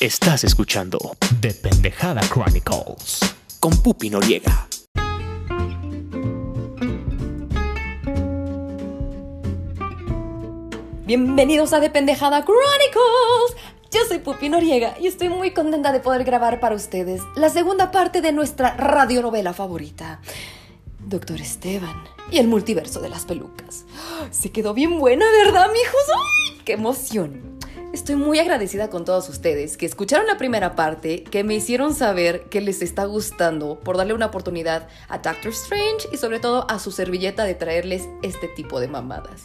Estás escuchando The Pendejada Chronicles. con Pupi Noriega. Bienvenidos a De Pendejada Chronicles. Yo soy Pupi Noriega y estoy muy contenta de poder grabar para ustedes la segunda parte de nuestra radionovela favorita, Doctor Esteban y el multiverso de las pelucas. Se quedó bien buena, ¿verdad, mijos? ¡Ay, ¡Qué emoción! Estoy muy agradecida con todos ustedes que escucharon la primera parte, que me hicieron saber que les está gustando por darle una oportunidad a Doctor Strange y sobre todo a su servilleta de traerles este tipo de mamadas.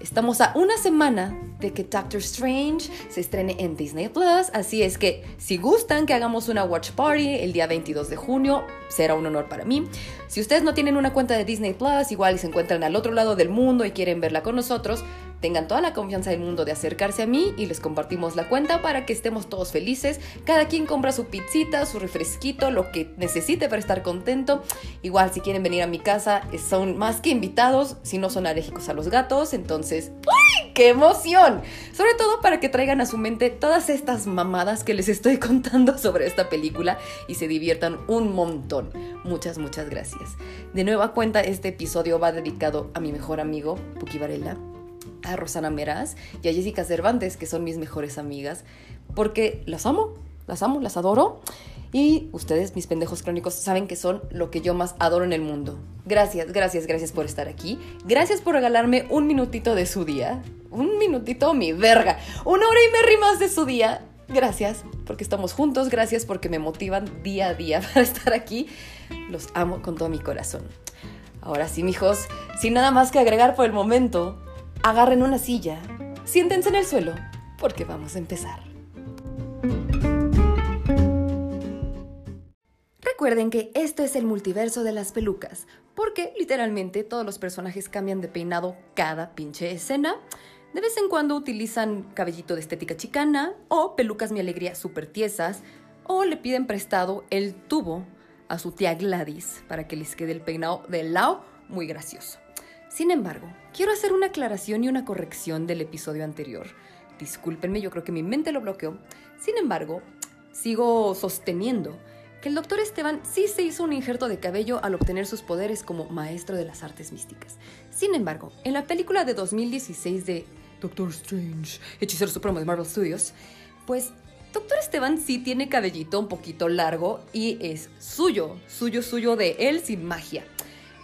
Estamos a una semana de que Doctor Strange se estrene en Disney Plus, así es que si gustan que hagamos una watch party el día 22 de junio, será un honor para mí. Si ustedes no tienen una cuenta de Disney Plus, igual se encuentran al otro lado del mundo y quieren verla con nosotros, tengan toda la confianza del mundo de acercarse a mí y les compartimos la cuenta para que estemos todos felices. Cada quien compra su pizzita, su refresquito, lo que necesite para estar contento. Igual si quieren venir a mi casa, eh, son más que invitados, si no son alérgicos a los gatos, entonces ¡ay, qué emoción! Sobre todo para que traigan a su mente todas estas mamadas que les estoy contando sobre esta película y se diviertan un montón. Muchas, muchas gracias. De nueva cuenta, este episodio va dedicado a mi mejor amigo, Puki Varela a Rosana Meraz y a Jessica Cervantes, que son mis mejores amigas, porque las amo, las amo, las adoro. Y ustedes, mis pendejos crónicos, saben que son lo que yo más adoro en el mundo. Gracias, gracias, gracias por estar aquí. Gracias por regalarme un minutito de su día. Un minutito, mi verga. Una hora y media más de su día. Gracias porque estamos juntos. Gracias porque me motivan día a día para estar aquí. Los amo con todo mi corazón. Ahora sí, mijos, sin nada más que agregar por el momento, agarren una silla, siéntense en el suelo, porque vamos a empezar. Recuerden que esto es el multiverso de las pelucas, porque literalmente todos los personajes cambian de peinado cada pinche escena. De vez en cuando utilizan cabellito de estética chicana o pelucas mi alegría súper tiesas, o le piden prestado el tubo a su tía Gladys para que les quede el peinado de lado muy gracioso. Sin embargo, quiero hacer una aclaración y una corrección del episodio anterior. Discúlpenme, yo creo que mi mente lo bloqueó. Sin embargo, sigo sosteniendo que el doctor Esteban sí se hizo un injerto de cabello al obtener sus poderes como maestro de las artes místicas. Sin embargo, en la película de 2016 de Doctor Strange, hechicero supremo de Marvel Studios, pues Doctor Esteban sí tiene cabellito un poquito largo y es suyo, suyo, suyo de él sin magia.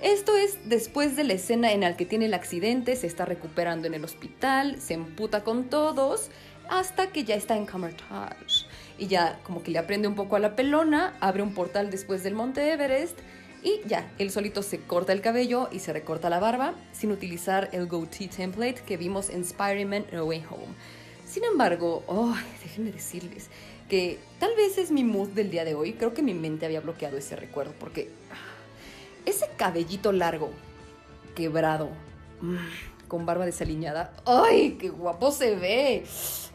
Esto es después de la escena en la que tiene el accidente, se está recuperando en el hospital, se emputa con todos, hasta que ya está en Camertage. Y ya como que le aprende un poco a la pelona, abre un portal después del Monte Everest y ya, él solito se corta el cabello y se recorta la barba sin utilizar el goatee template que vimos en Spider-Man No Way Home. Sin embargo, oh, déjenme decirles que tal vez es mi mood del día de hoy, creo que mi mente había bloqueado ese recuerdo porque ese cabellito largo, quebrado, mm, con barba desaliñada, ¡ay, qué guapo se ve!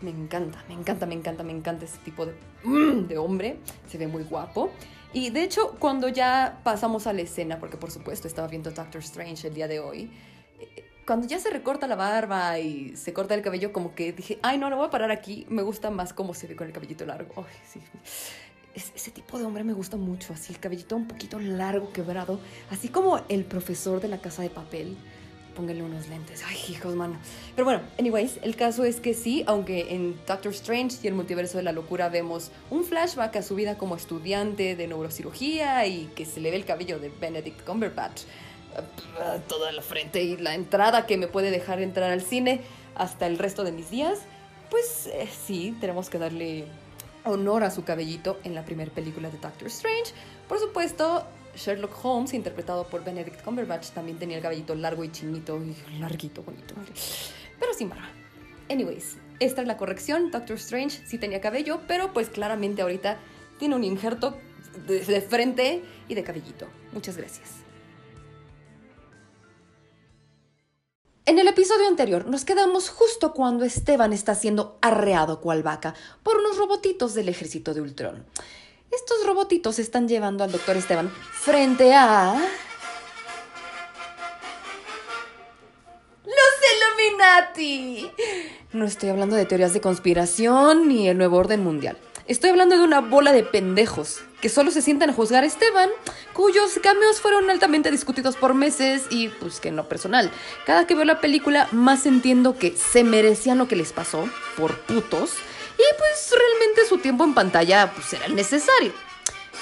Me encanta, me encanta, me encanta, me encanta ese tipo de, mm, de hombre, se ve muy guapo. Y de hecho, cuando ya pasamos a la escena, porque por supuesto estaba viendo Doctor Strange el día de hoy, cuando ya se recorta la barba y se corta el cabello, como que dije, ay, no, no voy a parar aquí, me gusta más cómo se ve con el cabellito largo. Ay, sí. Es- ese tipo de hombre me gusta mucho, así el cabellito un poquito largo, quebrado, así como el profesor de la casa de papel. Pónganle unos lentes. Ay, hijos, mano. Pero bueno, anyways, el caso es que sí, aunque en Doctor Strange y el multiverso de la locura vemos un flashback a su vida como estudiante de neurocirugía y que se le ve el cabello de Benedict Cumberbatch, eh, toda la frente y la entrada que me puede dejar entrar al cine hasta el resto de mis días, pues eh, sí, tenemos que darle honor a su cabellito en la primera película de Doctor Strange. Por supuesto, Sherlock Holmes, interpretado por Benedict Cumberbatch, también tenía el cabellito largo y chinito y larguito, bonito. Pero sin barba. Anyways, esta es la corrección. Doctor Strange sí tenía cabello, pero pues claramente ahorita tiene un injerto de, de frente y de cabellito. Muchas gracias. En el episodio anterior nos quedamos justo cuando Esteban está siendo arreado cual vaca por unos robotitos del ejército de Ultron. Estos robotitos están llevando al doctor Esteban frente a... ¡Los Illuminati! No estoy hablando de teorías de conspiración ni el nuevo orden mundial. Estoy hablando de una bola de pendejos que solo se sientan a juzgar a Esteban, cuyos cameos fueron altamente discutidos por meses y pues que en lo personal. Cada que veo la película más entiendo que se merecían lo que les pasó por putos y pues realmente su tiempo en pantalla pues era necesario.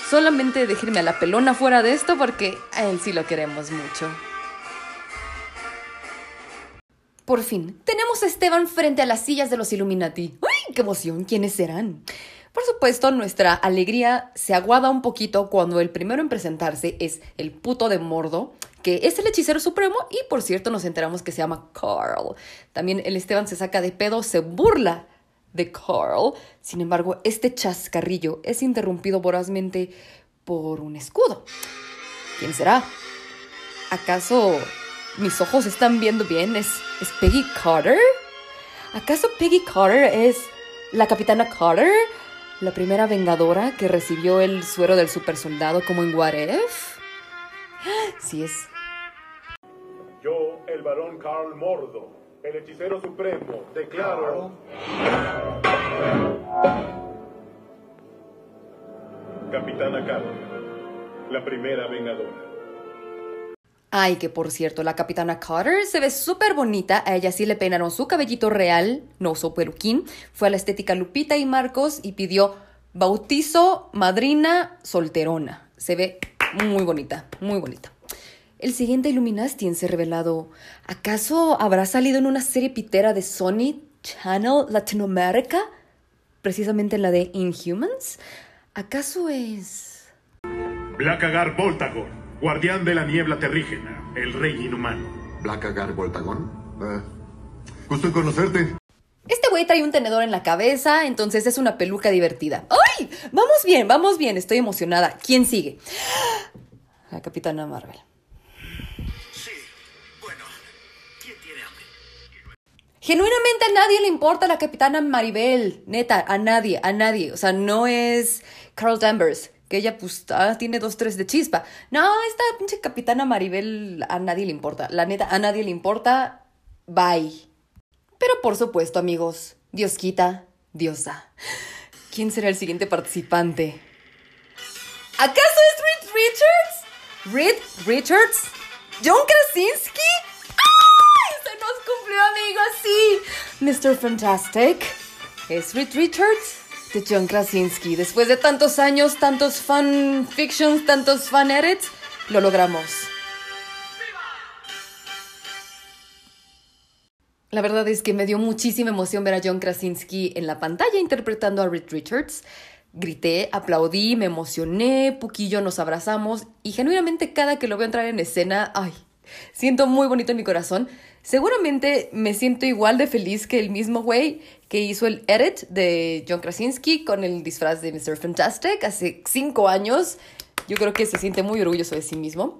Solamente déjenme a la pelona fuera de esto porque a él sí lo queremos mucho. Por fin, tenemos a Esteban frente a las sillas de los Illuminati. ¡Ay, qué emoción! ¿Quiénes serán? Por supuesto, nuestra alegría se aguada un poquito cuando el primero en presentarse es el puto de Mordo, que es el hechicero supremo y por cierto nos enteramos que se llama Carl. También el Esteban se saca de pedo, se burla de Carl. Sin embargo, este chascarrillo es interrumpido vorazmente por un escudo. ¿Quién será? ¿Acaso mis ojos están viendo bien? ¿Es, ¿es Peggy Carter? ¿Acaso Peggy Carter es la capitana Carter? La primera vengadora que recibió el suero del supersoldado como en What If? Sí es. Yo, el varón Carl Mordo, el hechicero supremo, declaro... Capitana Carter, la primera vengadora. Ay, que por cierto, la capitana Carter se ve súper bonita. A ella sí le peinaron su cabellito real, no usó peluquín. Fue a la estética Lupita y Marcos y pidió bautizo, madrina, solterona. Se ve muy bonita, muy bonita. El siguiente Illuminati se revelado. ¿Acaso habrá salido en una serie pitera de Sony Channel Latinoamérica? Precisamente en la de Inhumans. ¿Acaso es. Blackagar Voltagor guardián de la niebla terrígena, el rey inhumano. ¿Blackagar Voltagón? Eh, gusto en conocerte. Este güey trae un tenedor en la cabeza, entonces es una peluca divertida. ¡Ay! Vamos bien, vamos bien, estoy emocionada. ¿Quién sigue? La capitana Marvel. Sí, bueno, ¿quién tiene hambre? Genuinamente a nadie le importa la capitana Maribel. Neta, a nadie, a nadie. O sea, no es Carl Danvers que ella pues ah, tiene dos, tres de chispa. No, esta pinche capitana Maribel a nadie le importa. La neta, a nadie le importa. Bye. Pero por supuesto, amigos, Dios quita, Dios da. ¿Quién será el siguiente participante? ¿Acaso es Reed Richards? ¿Reed Richards? ¿John Krasinski? ¡Ay! Se nos cumplió, amigos, sí. Mr. Fantastic. ¿Es Reed Richards? De John Krasinski. Después de tantos años, tantos fan fictions, tantos fan edits, lo logramos. La verdad es que me dio muchísima emoción ver a John Krasinski en la pantalla interpretando a Reed Richards. Grité, aplaudí, me emocioné, Puquillo nos abrazamos y genuinamente cada que lo veo entrar en escena, ay, siento muy bonito en mi corazón. Seguramente me siento igual de feliz que el mismo güey que hizo el edit de John Krasinski con el disfraz de Mr. Fantastic hace cinco años. Yo creo que se siente muy orgulloso de sí mismo.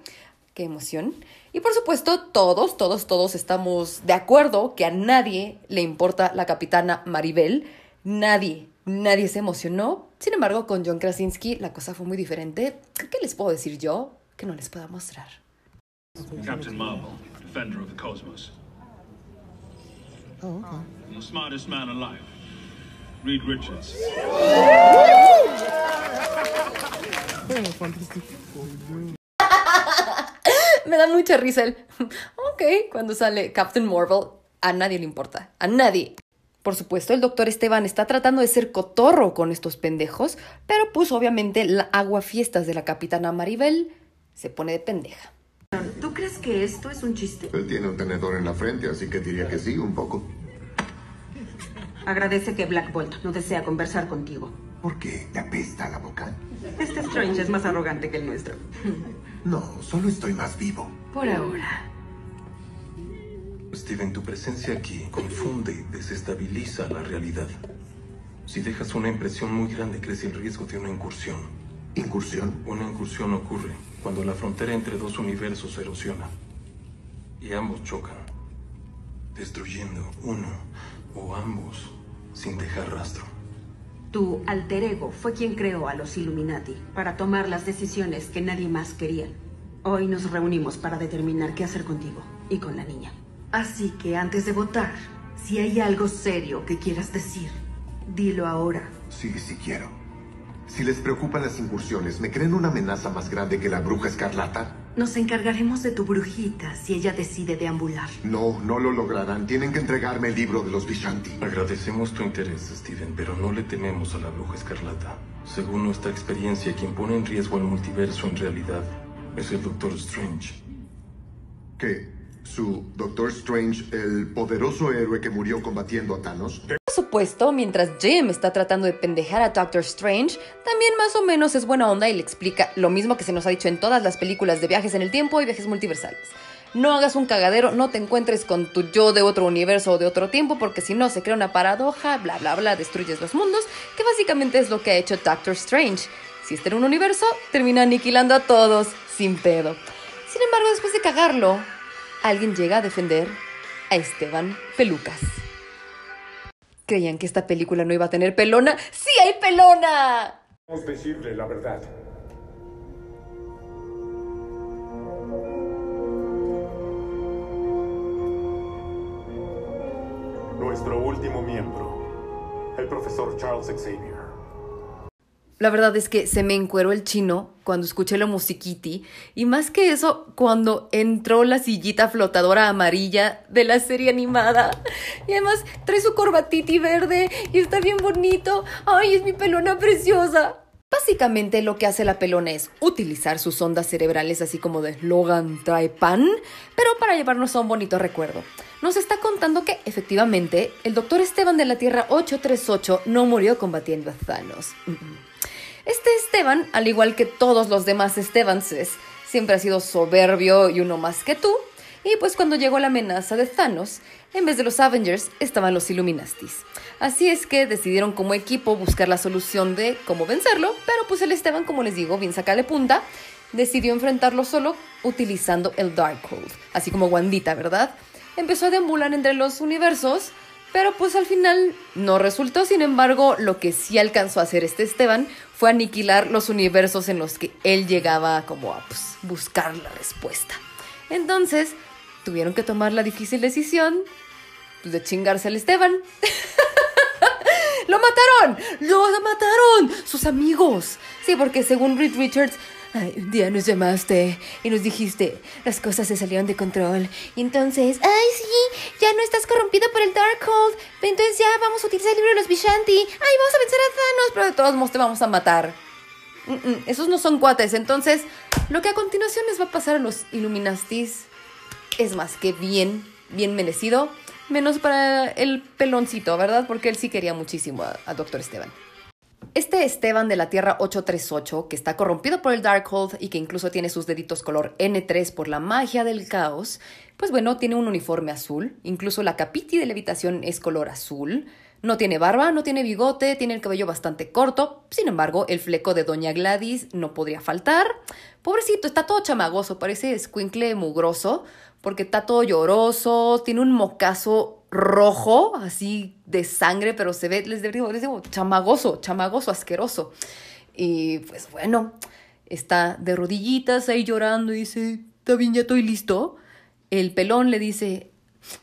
Qué emoción. Y por supuesto, todos, todos, todos estamos de acuerdo que a nadie le importa la capitana Maribel. Nadie, nadie se emocionó. Sin embargo, con John Krasinski la cosa fue muy diferente. ¿Qué les puedo decir yo que no les pueda mostrar? Captain Marvel, defender of the cosmos. Oh, okay. the smartest man alive, Reed Richards. Me da mucha risa el. ok, cuando sale Captain Marvel, a nadie le importa. A nadie. Por supuesto, el doctor Esteban está tratando de ser cotorro con estos pendejos, pero pues obviamente la aguafiestas de la capitana Maribel se pone de pendeja. ¿Tú crees que esto es un chiste? Él tiene un tenedor en la frente, así que diría que sí, un poco. Agradece que Black Bolt no desea conversar contigo. ¿Por qué? ¿Te apesta la boca? Este Strange es más arrogante que el nuestro. No, solo estoy más vivo. Por ahora. Steven, tu presencia aquí confunde y desestabiliza la realidad. Si dejas una impresión muy grande, crece el riesgo de una incursión. ¿Incursión? Una incursión ocurre cuando la frontera entre dos universos erosiona y ambos chocan, destruyendo uno o ambos sin dejar rastro. Tu alter ego fue quien creó a los Illuminati para tomar las decisiones que nadie más quería. Hoy nos reunimos para determinar qué hacer contigo y con la niña. Así que antes de votar, si hay algo serio que quieras decir, dilo ahora. Sí, sí quiero. Si les preocupan las incursiones, ¿me creen una amenaza más grande que la bruja escarlata? Nos encargaremos de tu brujita si ella decide deambular. No, no lo lograrán. Tienen que entregarme el libro de los Vishanti. Agradecemos tu interés, Steven, pero no le tememos a la bruja escarlata. Según nuestra experiencia, quien pone en riesgo al multiverso en realidad es el Doctor Strange. ¿Qué? ¿Su Doctor Strange, el poderoso héroe que murió combatiendo a Thanos? Supuesto, mientras Jim está tratando de pendejar a Doctor Strange, también más o menos es buena onda y le explica lo mismo que se nos ha dicho en todas las películas de viajes en el tiempo y viajes multiversales. No hagas un cagadero, no te encuentres con tu yo de otro universo o de otro tiempo, porque si no se crea una paradoja, bla bla bla, destruyes los mundos, que básicamente es lo que ha hecho Doctor Strange. Si está en un universo, termina aniquilando a todos, sin pedo. Sin embargo, después de cagarlo, alguien llega a defender a Esteban Pelucas. ¿Creían que esta película no iba a tener pelona? ¡Sí hay pelona! Debemos decirle la verdad. Nuestro último miembro, el profesor Charles Xavier. La verdad es que se me encueró el chino cuando escuché la musiquiti y más que eso cuando entró la sillita flotadora amarilla de la serie animada y además trae su corbatiti verde y está bien bonito. Ay, es mi pelona preciosa. Básicamente lo que hace la pelona es utilizar sus ondas cerebrales así como de Logan trae pan, pero para llevarnos a un bonito recuerdo. Nos está contando que efectivamente el doctor Esteban de la Tierra 838 no murió combatiendo a Thanos. Este Esteban, al igual que todos los demás Estebanses, siempre ha sido soberbio y uno más que tú. Y pues cuando llegó la amenaza de Thanos, en vez de los Avengers estaban los Illuminastis. Así es que decidieron como equipo buscar la solución de cómo vencerlo, pero pues el Esteban, como les digo, bien sacale punta, decidió enfrentarlo solo utilizando el Darkhold, así como Wandita, ¿verdad? Empezó a deambular entre los universos, pero pues al final no resultó. Sin embargo, lo que sí alcanzó a hacer este Esteban fue aniquilar los universos en los que él llegaba como a pues, buscar la respuesta. Entonces, tuvieron que tomar la difícil decisión pues, de chingarse al Esteban. ¡Lo mataron! ¡Lo mataron! ¡Sus amigos! Sí, porque según Reed Richards, Ay, un día nos llamaste y nos dijiste, las cosas se salieron de control. Y entonces, ay, sí, ya no estás corrompido por el Darkhold. Entonces ya vamos a utilizar el libro de los Vishanti. Ay, vamos a vencer a Thanos, pero de todos modos te vamos a matar. Esos no son cuates. Entonces, lo que a continuación les va a pasar a los Illuminastis es más que bien, bien merecido. Menos para el peloncito, ¿verdad? Porque él sí quería muchísimo a, a Doctor Esteban. Este Esteban de la Tierra 838, que está corrompido por el Darkhold y que incluso tiene sus deditos color N3 por la magia del caos, pues bueno, tiene un uniforme azul, incluso la capiti de levitación es color azul, no tiene barba, no tiene bigote, tiene el cabello bastante corto, sin embargo, el fleco de Doña Gladys no podría faltar. Pobrecito, está todo chamagoso, parece escuincle mugroso, porque está todo lloroso, tiene un mocazo rojo, así de sangre, pero se ve, les digo, les digo, chamagoso, chamagoso, asqueroso. Y pues bueno, está de rodillitas ahí llorando y dice, está bien, ya estoy listo. El pelón le dice,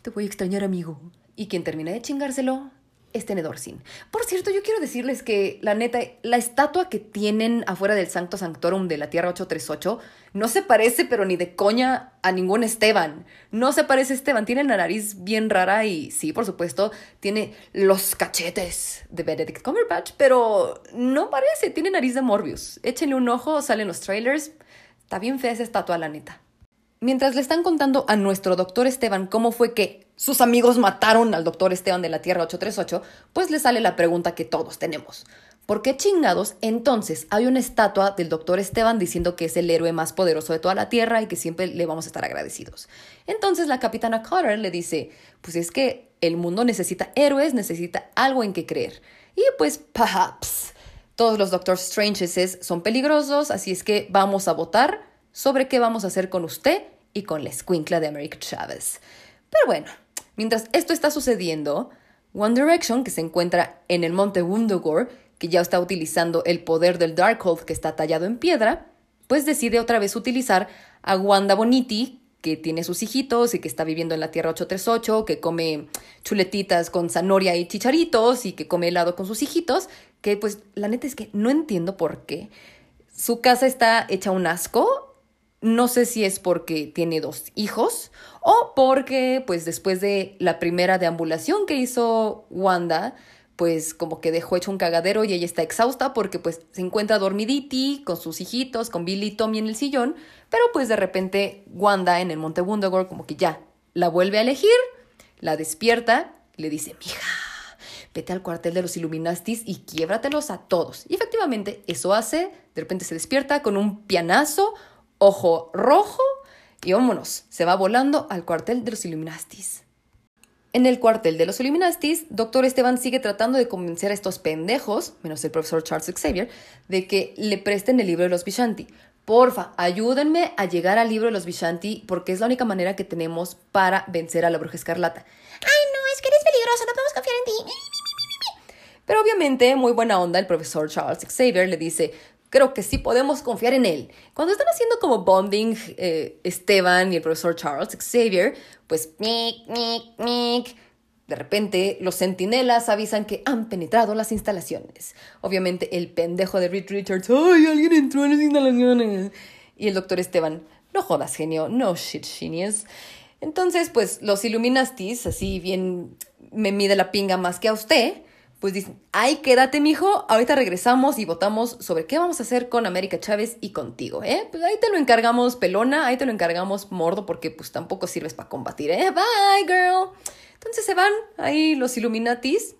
te voy a extrañar, amigo. Y quien termina de chingárselo es Tenedor Sin. Por cierto, yo quiero decirles que, la neta, la estatua que tienen afuera del Sancto Sanctorum de la Tierra 838 no se parece, pero ni de coña, a ningún Esteban. No se parece a Esteban. Tiene la nariz bien rara y, sí, por supuesto, tiene los cachetes de Benedict Cumberbatch, pero no parece. Tiene nariz de Morbius. Échenle un ojo, salen los trailers. Está bien fea esa estatua, la neta. Mientras le están contando a nuestro doctor Esteban cómo fue que sus amigos mataron al doctor Esteban de la Tierra 838, pues le sale la pregunta que todos tenemos. ¿Por qué chingados entonces hay una estatua del doctor Esteban diciendo que es el héroe más poderoso de toda la Tierra y que siempre le vamos a estar agradecidos? Entonces la capitana Carter le dice, pues es que el mundo necesita héroes, necesita algo en que creer. Y pues, perhaps, todos los Doctor Stranges son peligrosos, así es que vamos a votar sobre qué vamos a hacer con usted y con la escuincla de America Chavez. Pero bueno, mientras esto está sucediendo, One Direction, que se encuentra en el monte Wundagore, que ya está utilizando el poder del Darkhold que está tallado en piedra, pues decide otra vez utilizar a Wanda Boniti, que tiene sus hijitos y que está viviendo en la Tierra 838, que come chuletitas con zanahoria y chicharitos y que come helado con sus hijitos, que pues la neta es que no entiendo por qué. Su casa está hecha un asco. No sé si es porque tiene dos hijos o porque pues después de la primera deambulación que hizo Wanda, pues como que dejó hecho un cagadero y ella está exhausta porque pues se encuentra dormiditi con sus hijitos, con Billy y Tommy en el sillón, pero pues de repente Wanda en el Monte Wundagore como que ya la vuelve a elegir, la despierta le dice, mija, vete al cuartel de los Illuminastis y quiébratelos a todos. Y efectivamente eso hace, de repente se despierta con un pianazo, ojo rojo y vámonos, se va volando al cuartel de los Illuminastis. En el cuartel de los Illuminastis, Doctor Esteban sigue tratando de convencer a estos pendejos, menos el profesor Charles Xavier, de que le presten el libro de los Vishanti. Porfa, ayúdenme a llegar al libro de los Vishanti porque es la única manera que tenemos para vencer a la bruja escarlata. Ay, no, es que eres peligroso, no podemos confiar en ti. Pero obviamente, muy buena onda, el profesor Charles Xavier le dice, creo que sí podemos confiar en él. Cuando están haciendo como bonding eh, Esteban y el profesor Charles Xavier, pues mic, mic, mic. De repente, los centinelas avisan que han penetrado las instalaciones. Obviamente, el pendejo de Reed Richards, ¡ay, alguien entró en las instalaciones! Y el doctor Esteban, no jodas, genio, no shit, genius. Entonces, pues, los Illuminastis, así bien me mide la pinga más que a usted, pues dicen, ay, quédate, mijo, ahorita regresamos y votamos sobre qué vamos a hacer con América Chávez y contigo, ¿eh? Pues ahí te lo encargamos, pelona, ahí te lo encargamos, mordo, porque pues tampoco sirves para combatir, ¿eh? Bye, girl. Entonces se van ahí los Illuminatis,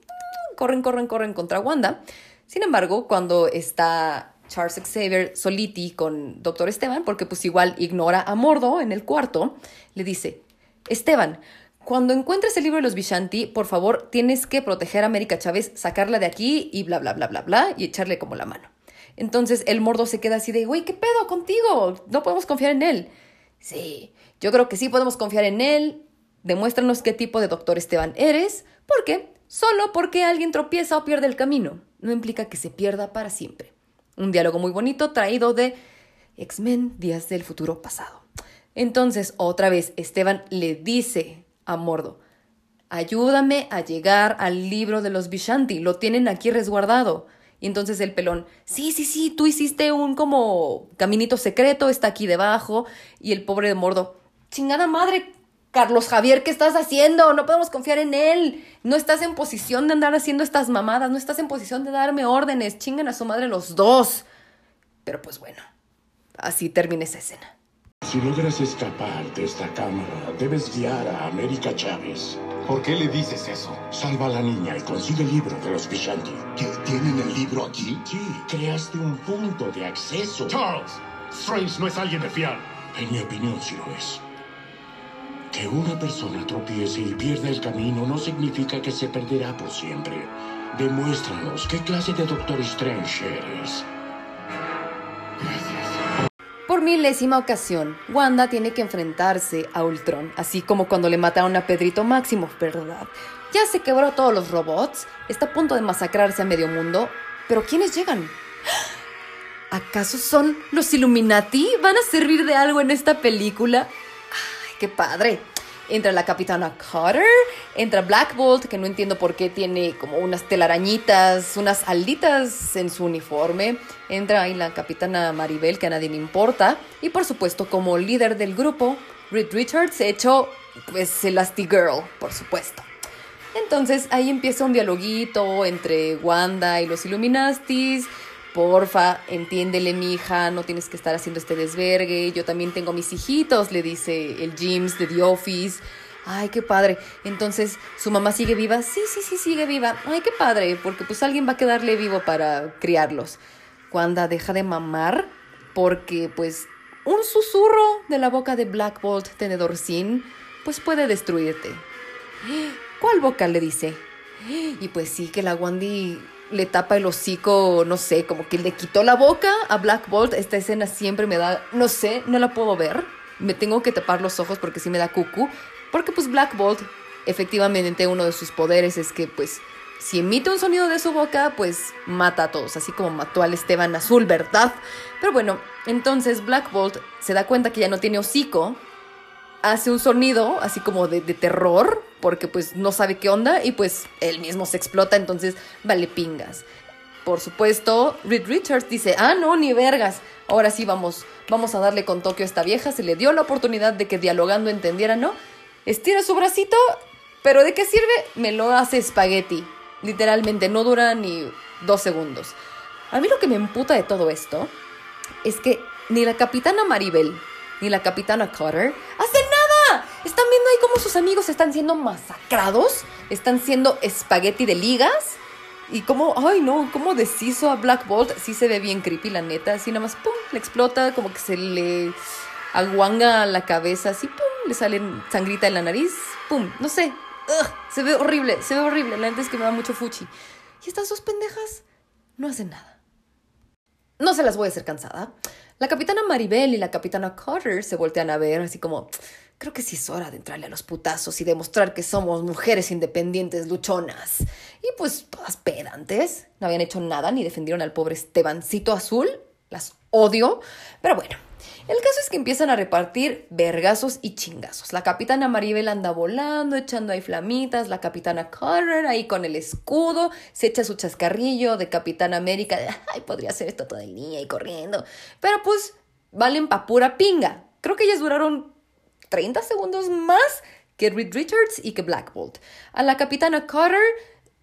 corren, corren, corren contra Wanda. Sin embargo, cuando está Charles Xavier soliti con Doctor Esteban, porque pues igual ignora a Mordo en el cuarto, le dice, Esteban, cuando encuentres el libro de los Vishanti, por favor, tienes que proteger a América Chávez, sacarla de aquí y bla, bla, bla, bla, bla, y echarle como la mano. Entonces el mordo se queda así de, güey, ¿qué pedo contigo? No podemos confiar en él. Sí, yo creo que sí podemos confiar en él. Demuéstranos qué tipo de doctor Esteban eres. ¿Por qué? Solo porque alguien tropieza o pierde el camino. No implica que se pierda para siempre. Un diálogo muy bonito traído de X-Men Días del Futuro Pasado. Entonces, otra vez, Esteban le dice a Mordo. Ayúdame a llegar al libro de los Vishanti, lo tienen aquí resguardado. Y entonces el pelón, sí, sí, sí, tú hiciste un como caminito secreto, está aquí debajo. Y el pobre de Mordo, chingada madre, Carlos Javier, ¿qué estás haciendo? No podemos confiar en él. No estás en posición de andar haciendo estas mamadas, no estás en posición de darme órdenes. Chingan a su madre los dos. Pero pues bueno, así termina esa escena. Si logras escapar de esta cámara, debes guiar a América Chávez. ¿Por qué le dices eso? Salva a la niña y consigue el libro de los Vishanti. ¿Que tienen el libro aquí? Sí, creaste un punto de acceso. Charles, Strange no es alguien de fiar. En mi opinión, sí lo es. Que una persona tropiece y pierda el camino no significa que se perderá por siempre. Demuéstranos qué clase de Doctor Strange eres. Milésima ocasión, Wanda tiene que enfrentarse a Ultron, así como cuando le mataron a Pedrito Máximo, ¿verdad? Ya se quebró a todos los robots, está a punto de masacrarse a medio mundo, pero ¿quiénes llegan? ¿Acaso son los Illuminati? ¿Van a servir de algo en esta película? ¡Ay, qué padre! Entra la capitana Carter, entra Black Bolt, que no entiendo por qué tiene como unas telarañitas, unas alditas en su uniforme. Entra ahí la capitana Maribel, que a nadie le importa. Y por supuesto, como líder del grupo, Reed Richards, hecho pues Elastigirl, por supuesto. Entonces ahí empieza un dialoguito entre Wanda y los Illuminastis. Porfa, entiéndele, mija, no tienes que estar haciendo este desvergue. Yo también tengo mis hijitos, le dice el James de The Office. Ay, qué padre. Entonces, ¿su mamá sigue viva? Sí, sí, sí, sigue viva. Ay, qué padre, porque pues alguien va a quedarle vivo para criarlos. Wanda deja de mamar porque pues un susurro de la boca de Black Bolt tenedor pues puede destruirte. ¿Cuál boca? le dice. Y pues sí, que la Wandy le tapa el hocico, no sé, como que le quitó la boca a Black Bolt. Esta escena siempre me da, no sé, no la puedo ver. Me tengo que tapar los ojos porque sí me da cucu. Porque pues Black Bolt, efectivamente uno de sus poderes es que pues si emite un sonido de su boca, pues mata a todos, así como mató al Esteban Azul, ¿verdad? Pero bueno, entonces Black Bolt se da cuenta que ya no tiene hocico, hace un sonido así como de, terror, porque pues no sabe qué onda y pues él mismo se explota, entonces vale pingas. por supuesto, Reed Richards dice, ah, no, ni vergas. Ahora sí vamos, vamos a darle con Tokio a esta vieja. Se le dio la oportunidad de que dialogando entendiera, ¿no? Estira su bracito, pero ¿de qué sirve? Me lo hace espagueti. Literalmente, no dura ni dos segundos. A mí lo que me emputa de todo esto es que ni la capitana Maribel ni la capitana Carter hacen nada. Están viendo ahí cómo sus amigos están siendo masacrados, están siendo espagueti de ligas. Y cómo, ay no, cómo deshizo a Black Bolt. Sí se ve bien creepy, la neta. Así nada más, pum, le explota, como que se le aguanga la cabeza, así, pum, le sale sangrita en la nariz, pum, no sé. Ugh, se ve horrible, se ve horrible. La neta es que me da mucho fuchi. Y estas dos pendejas no hacen nada. No se las voy a hacer cansada. La capitana Maribel y la capitana Carter se voltean a ver así como, creo que sí es hora de entrarle a los putazos y demostrar que somos mujeres independientes luchonas. Y pues todas pedantes, no habían hecho nada ni defendieron al pobre Estebancito Azul. Las odio. Pero bueno, el caso es que empiezan a repartir vergazos y chingazos. La capitana Maribel anda volando, echando ahí flamitas. La capitana Carter ahí con el escudo. Se echa su chascarrillo de Capitán América. Ay, podría hacer esto todo el día y corriendo. Pero pues valen pa' pura pinga. Creo que ellas duraron 30 segundos más que Reed Richards y que Black Bolt. A la capitana Carter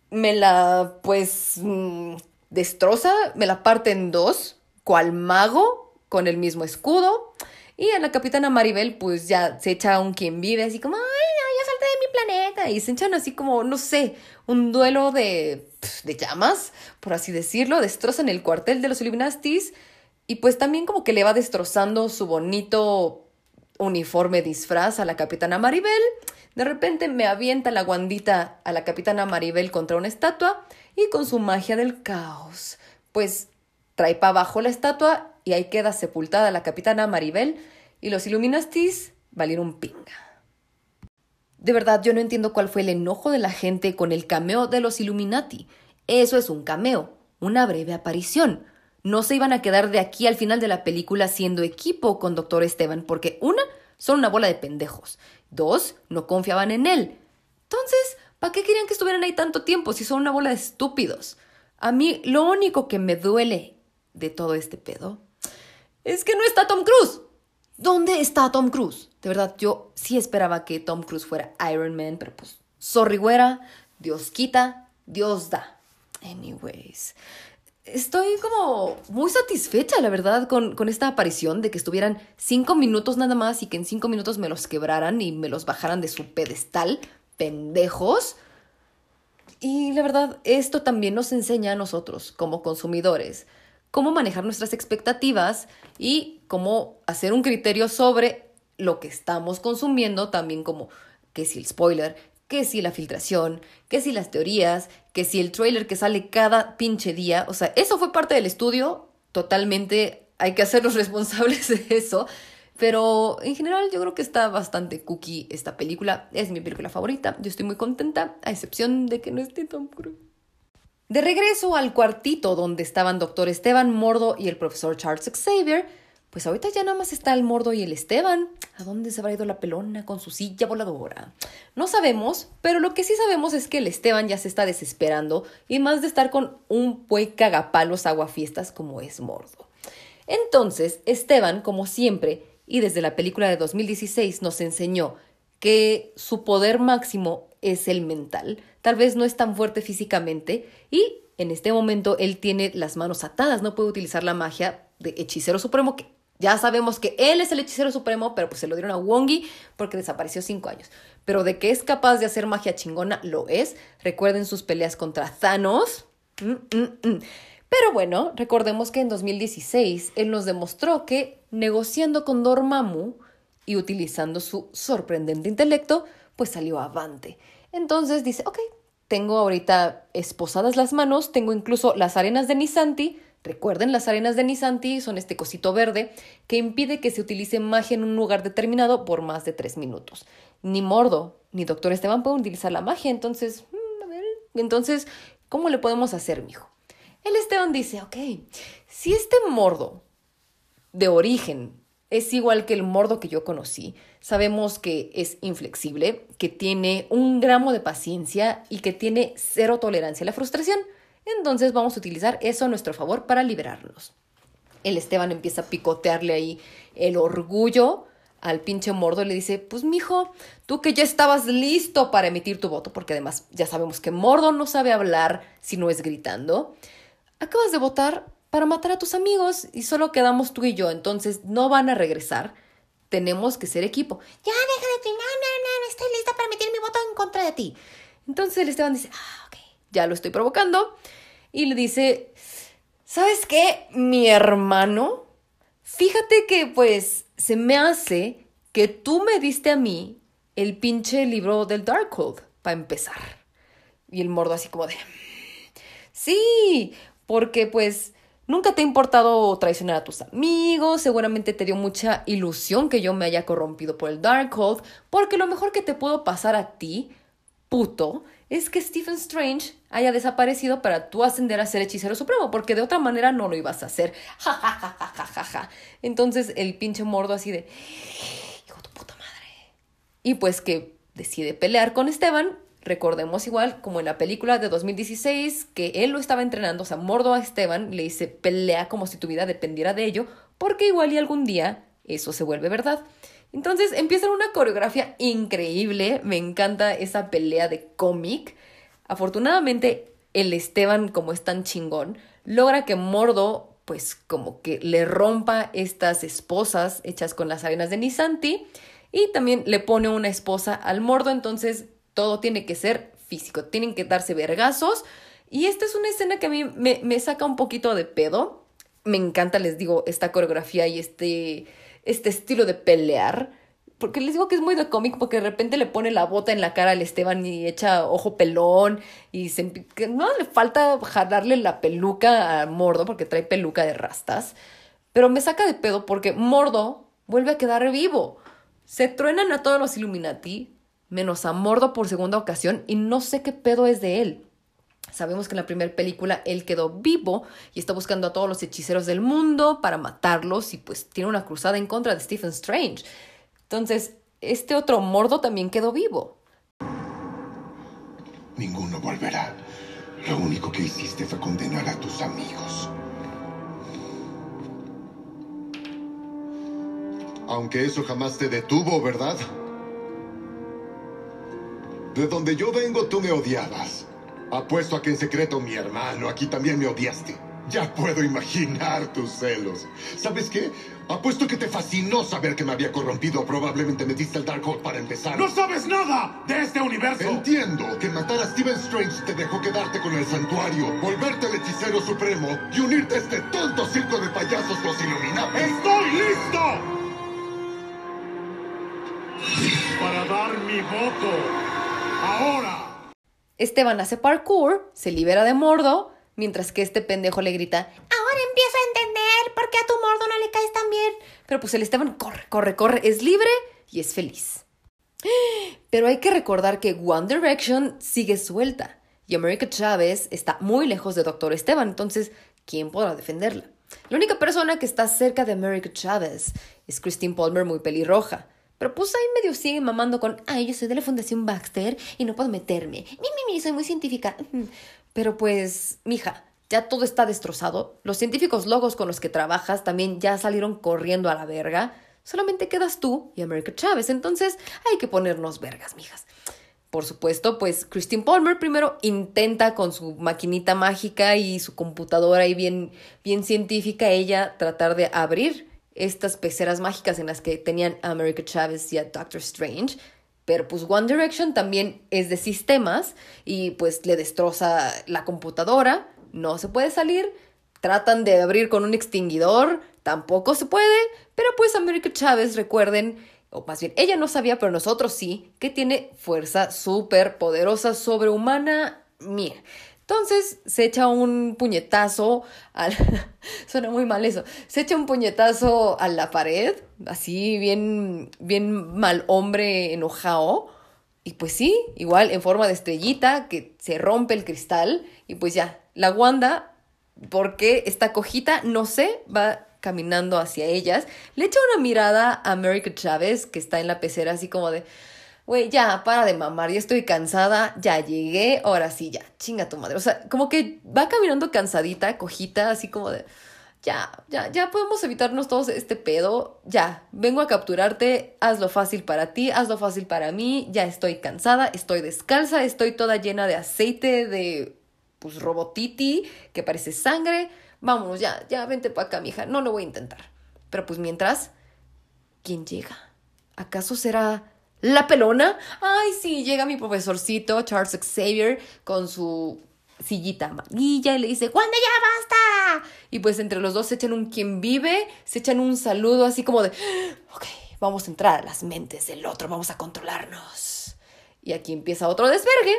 me la, pues, mm, destroza, me la parte en dos, cual mago, con el mismo escudo. Y a la capitana Maribel, pues ya se echa un quien vive, así como, ay, no, ya salte de mi planeta. Y se echan así como, no sé, un duelo de, de llamas, por así decirlo. Destrozan el cuartel de los Illuminatis. Y pues también como que le va destrozando su bonito uniforme disfraz a la capitana Maribel. De repente me avienta la guandita a la capitana Maribel contra una estatua y con su magia del caos, pues trae para abajo la estatua y ahí queda sepultada la capitana Maribel y los Illuminastis valieron pinga. De verdad, yo no entiendo cuál fue el enojo de la gente con el cameo de los Illuminati. Eso es un cameo, una breve aparición. No se iban a quedar de aquí al final de la película siendo equipo con Doctor Esteban, porque una, son una bola de pendejos. Dos, no confiaban en él. Entonces, ¿para qué querían que estuvieran ahí tanto tiempo si son una bola de estúpidos? A mí lo único que me duele de todo este pedo es que no está Tom Cruise. ¿Dónde está Tom Cruise? De verdad, yo sí esperaba que Tom Cruise fuera Iron Man, pero pues, sorry güera, Dios quita, Dios da. Anyways, estoy como muy satisfecha, la verdad, con, con, esta aparición de que estuvieran cinco minutos nada más y que en cinco minutos me los quebraran y me los bajaran de su pedestal, pendejos. Y la verdad, esto también nos enseña a nosotros, como consumidores, cómo manejar nuestras expectativas y cómo hacer un criterio sobre lo que estamos consumiendo, también como que si el spoiler, que si la filtración, que si las teorías, que si el trailer que sale cada pinche día, o sea, eso fue parte del estudio, totalmente hay que hacerlos responsables de eso, pero en general yo creo que está bastante cookie esta película, es mi película favorita, yo estoy muy contenta, a excepción de que no esté Tom Cruise. De regreso al cuartito donde estaban Doctor Esteban Mordo y el profesor Charles Xavier, pues ahorita ya nada más está el Mordo y el Esteban. ¿A dónde se habrá ido la pelona con su silla voladora? No sabemos, pero lo que sí sabemos es que el Esteban ya se está desesperando y más de estar con un buey cagapalos aguafiestas como es Mordo. Entonces, Esteban, como siempre, y desde la película de 2016 nos enseñó que su poder máximo es el mental, tal vez no es tan fuerte físicamente y en este momento él tiene las manos atadas, no puede utilizar la magia de hechicero supremo, que ya sabemos que él es el hechicero supremo, pero pues se lo dieron a Wongi porque desapareció cinco años. Pero de que es capaz de hacer magia chingona, lo es. Recuerden sus peleas contra Thanos. Mm, mm, mm. Pero bueno, recordemos que en 2016 él nos demostró que negociando con Dormammu y utilizando su sorprendente intelecto, pues salió avante. Entonces dice, ok, tengo ahorita esposadas las manos, tengo incluso las arenas de Nisanti. Recuerden, las arenas de Nisanti son este cosito verde que impide que se utilice magia en un lugar determinado por más de tres minutos. Ni Mordo ni Doctor Esteban pueden utilizar la magia, entonces, mm, entonces, ¿cómo le podemos hacer, mijo? El Esteban dice, ok, si este Mordo de origen es igual que el mordo que yo conocí. Sabemos que es inflexible, que tiene un gramo de paciencia y que tiene cero tolerancia a la frustración. Entonces vamos a utilizar eso a nuestro favor para liberarlos. El Esteban empieza a picotearle ahí el orgullo al pinche Mordo y le dice, pues mijo, tú que ya estabas listo para emitir tu voto, porque además ya sabemos que Mordo no sabe hablar si no es gritando, acabas de votar para matar a tus amigos y solo quedamos tú y yo, entonces no van a regresar. Tenemos que ser equipo. Ya, deja de ti, no, no, no, no estoy lista para emitir mi voto en contra de ti. Entonces el Esteban dice, ah, ok, ya lo estoy provocando. Y le dice, ¿sabes qué? Mi hermano, fíjate que pues se me hace que tú me diste a mí el pinche libro del Darkhold, para empezar. Y el mordo así como de, sí, porque pues nunca te ha importado traicionar a tus amigos, seguramente te dio mucha ilusión que yo me haya corrompido por el Darkhold, porque lo mejor que te pudo pasar a ti, puto, es que Stephen Strange haya desaparecido para tú ascender a ser hechicero supremo, porque de otra manera no lo ibas a hacer. Ja, ja, ja, ja. Entonces el pinche mordo así de, hijo de tu puta madre. Y pues que decide pelear con Esteban. Recordemos igual, como en la película de 2016, que él lo estaba entrenando, o sea, mordo a Esteban, le dice pelea como si tu vida dependiera de ello, porque igual y algún día eso se vuelve verdad. Entonces empiezan una coreografía increíble, me encanta esa pelea de cómic. Afortunadamente, el Esteban, como es tan chingón, logra que Mordo, pues como que le rompa estas esposas hechas con las arenas de Nisanti y también le pone una esposa al Mordo, entonces todo tiene que ser físico, tienen que darse vergazos. Y esta es una escena que a mí me, saca un poquito de pedo. Me encanta, les digo, esta coreografía y este este estilo de pelear. Porque les digo que es muy de cómic, porque de repente le pone la bota en la cara al Esteban y echa ojo pelón y se, no le falta jalarle la peluca a Mordo porque trae peluca de rastas. Pero me saca de pedo porque Mordo vuelve a quedar vivo. Se truenan a todos los Illuminati, menos a Mordo por segunda ocasión y no sé qué pedo es de él. Sabemos que en la primera película él quedó vivo y está buscando a todos los hechiceros del mundo para matarlos y pues tiene una cruzada en contra de Stephen Strange. Entonces, este otro mordo también quedó vivo. Ninguno volverá. Lo único que hiciste fue condenar a tus amigos. Aunque eso jamás te detuvo, ¿verdad? De donde yo vengo, tú me odiabas. Apuesto a que en secreto mi hermano aquí también me odiaste. Ya puedo imaginar tus celos. ¿Sabes qué? Apuesto que te fascinó saber que me había corrompido. Probablemente metiste el Darkhold para empezar. ¡No sabes nada de este universo! Entiendo que matar a Stephen Strange te dejó quedarte con el santuario, volverte el hechicero supremo y unirte a este tonto circo de payasos los Illuminati. ¡Estoy listo! Para dar mi voto. Ahora. Esteban hace parkour, se libera de Mordo, mientras que este pendejo le grita, ahora empiezo a entender por qué a tu Mordo no le caes tan bien. Pero pues el Esteban corre, corre, corre, es libre y es feliz. Pero hay que recordar que One Direction sigue suelta y America Chávez está muy lejos de Doctor Esteban, entonces, ¿quién podrá defenderla? La única persona que está cerca de America Chávez es Christine Palmer muy pelirroja. Pero pues ahí medio sigue mamando con, ay, yo soy de la Fundación Baxter y no puedo meterme. Mi, mi, mi, soy muy científica. Pero pues, mija, ya todo está destrozado. Los científicos logos con los que trabajas también ya salieron corriendo a la verga. Solamente quedas tú y America Chávez. Entonces hay que ponernos vergas, mijas. Por supuesto, pues Christine Palmer primero intenta con su maquinita mágica y su computadora y bien, bien científica ella tratar de abrir estas peceras mágicas en las que tenían a America Chavez y a Doctor Strange. Pero pues One Direction también es de sistemas y pues le destroza la computadora, no se puede salir, tratan de abrir con un extinguidor, tampoco se puede, pero pues America Chavez, recuerden, o más bien ella no sabía, pero nosotros sí, que tiene fuerza súper poderosa, sobrehumana. Mira, entonces se echa un puñetazo al... Suena muy mal eso. Se echa un puñetazo a la pared, así bien, bien mal hombre enojado. Y pues sí, igual en forma de estrellita, que se rompe el cristal. Y pues ya, la Wanda, porque esta cojita, no sé, va caminando hacia ellas. Le echa una mirada a America Chávez, que está en la pecera, así como de... güey, ya, para de mamar, ya estoy cansada, ya llegué, ahora sí, ya, chinga tu madre. O sea, como que va caminando cansadita, cojita, así como de, ya, ya, ya podemos evitarnos todos este pedo, ya, vengo a capturarte, hazlo fácil para ti, hazlo fácil para mí, ya estoy cansada, estoy descalza, estoy toda llena de aceite, de, pues, robotiti, que parece sangre, vámonos, ya, ya, vente para acá, mija, no lo voy a intentar. Pero pues mientras, ¿quién llega? ¿Acaso será la pelona? Ay, sí, llega mi profesorcito, Charles Xavier, con su sillita amarilla y le dice, ¿cuándo ya basta? Y pues entre los dos se echan un quien vive, se echan un saludo así como de, ok, vamos a entrar a las mentes del otro, vamos a controlarnos. Y aquí empieza otro desvergue,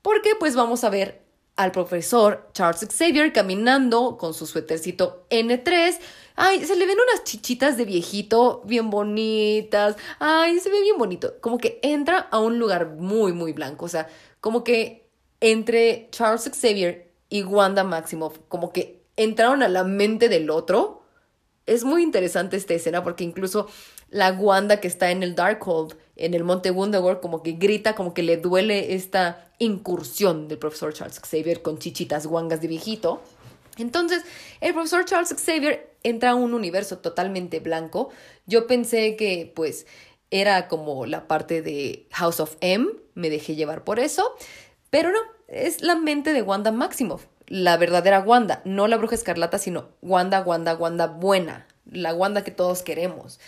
porque pues vamos a ver al profesor Charles Xavier caminando con su suétercito N3. Ay, se le ven unas chichitas de viejito bien bonitas. Ay, se ve bien bonito. Como que entra a un lugar muy, muy blanco. O sea, como que entre Charles Xavier y Wanda Maximoff, como que entraron a la mente del otro. Es muy interesante esta escena porque incluso la Wanda que está en el Darkhold, en el Monte Wunderworld, como que grita, como que le duele esta incursión del profesor Charles Xavier con chichitas guangas de viejito. Entonces, el profesor Charles Xavier entra a un universo totalmente blanco. Yo pensé que, pues, era como la parte de House of M, me dejé llevar por eso, pero no, es la mente de Wanda Maximoff, la verdadera Wanda, no la bruja escarlata, sino Wanda, Wanda, Wanda buena, la Wanda que todos queremos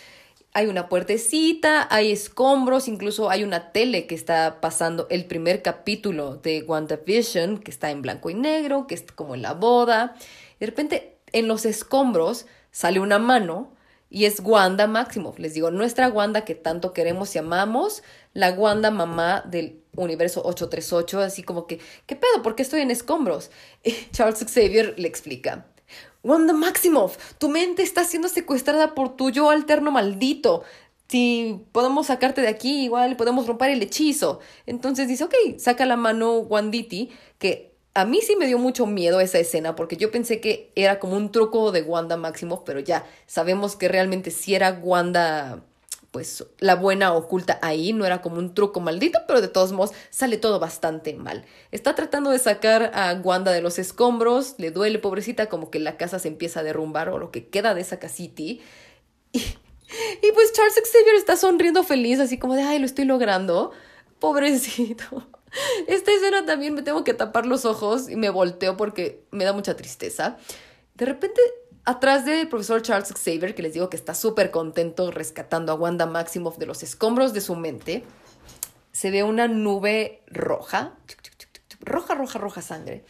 hay una puertecita, hay escombros, incluso hay una tele que está pasando el primer capítulo de WandaVision, que está en blanco y negro, que es como en la boda. De repente, en los escombros sale una mano y es Wanda Maximoff. Les digo, nuestra Wanda que tanto queremos y amamos, la Wanda mamá del universo 838, así como que, ¿qué pedo? ¿Por qué estoy en escombros? Charles Xavier le explica. Wanda Maximoff, tu mente está siendo secuestrada por tu yo alterno maldito. Si podemos sacarte de aquí, igual podemos romper el hechizo. Entonces dice, ok, saca la mano Wanditi, que a mí sí me dio mucho miedo esa escena, porque yo pensé que era como un truco de Wanda Maximoff, pero ya sabemos que realmente sí era Wanda pues la buena oculta ahí, no era como un truco maldito, pero de todos modos sale todo bastante mal. Está tratando de sacar a Wanda de los escombros, le duele pobrecita como que la casa se empieza a derrumbar o lo que queda de esa casiti. Y, y pues Charles Xavier está sonriendo feliz, así como de, ay, lo estoy logrando. Pobrecito. Esta escena también me tengo que tapar los ojos y me volteo porque me da mucha tristeza. De repente Atrás del profesor Charles Xavier, que les digo que está súper contento rescatando a Wanda Maximoff de los escombros de su mente, se ve una nube roja, roja, roja, roja sangre.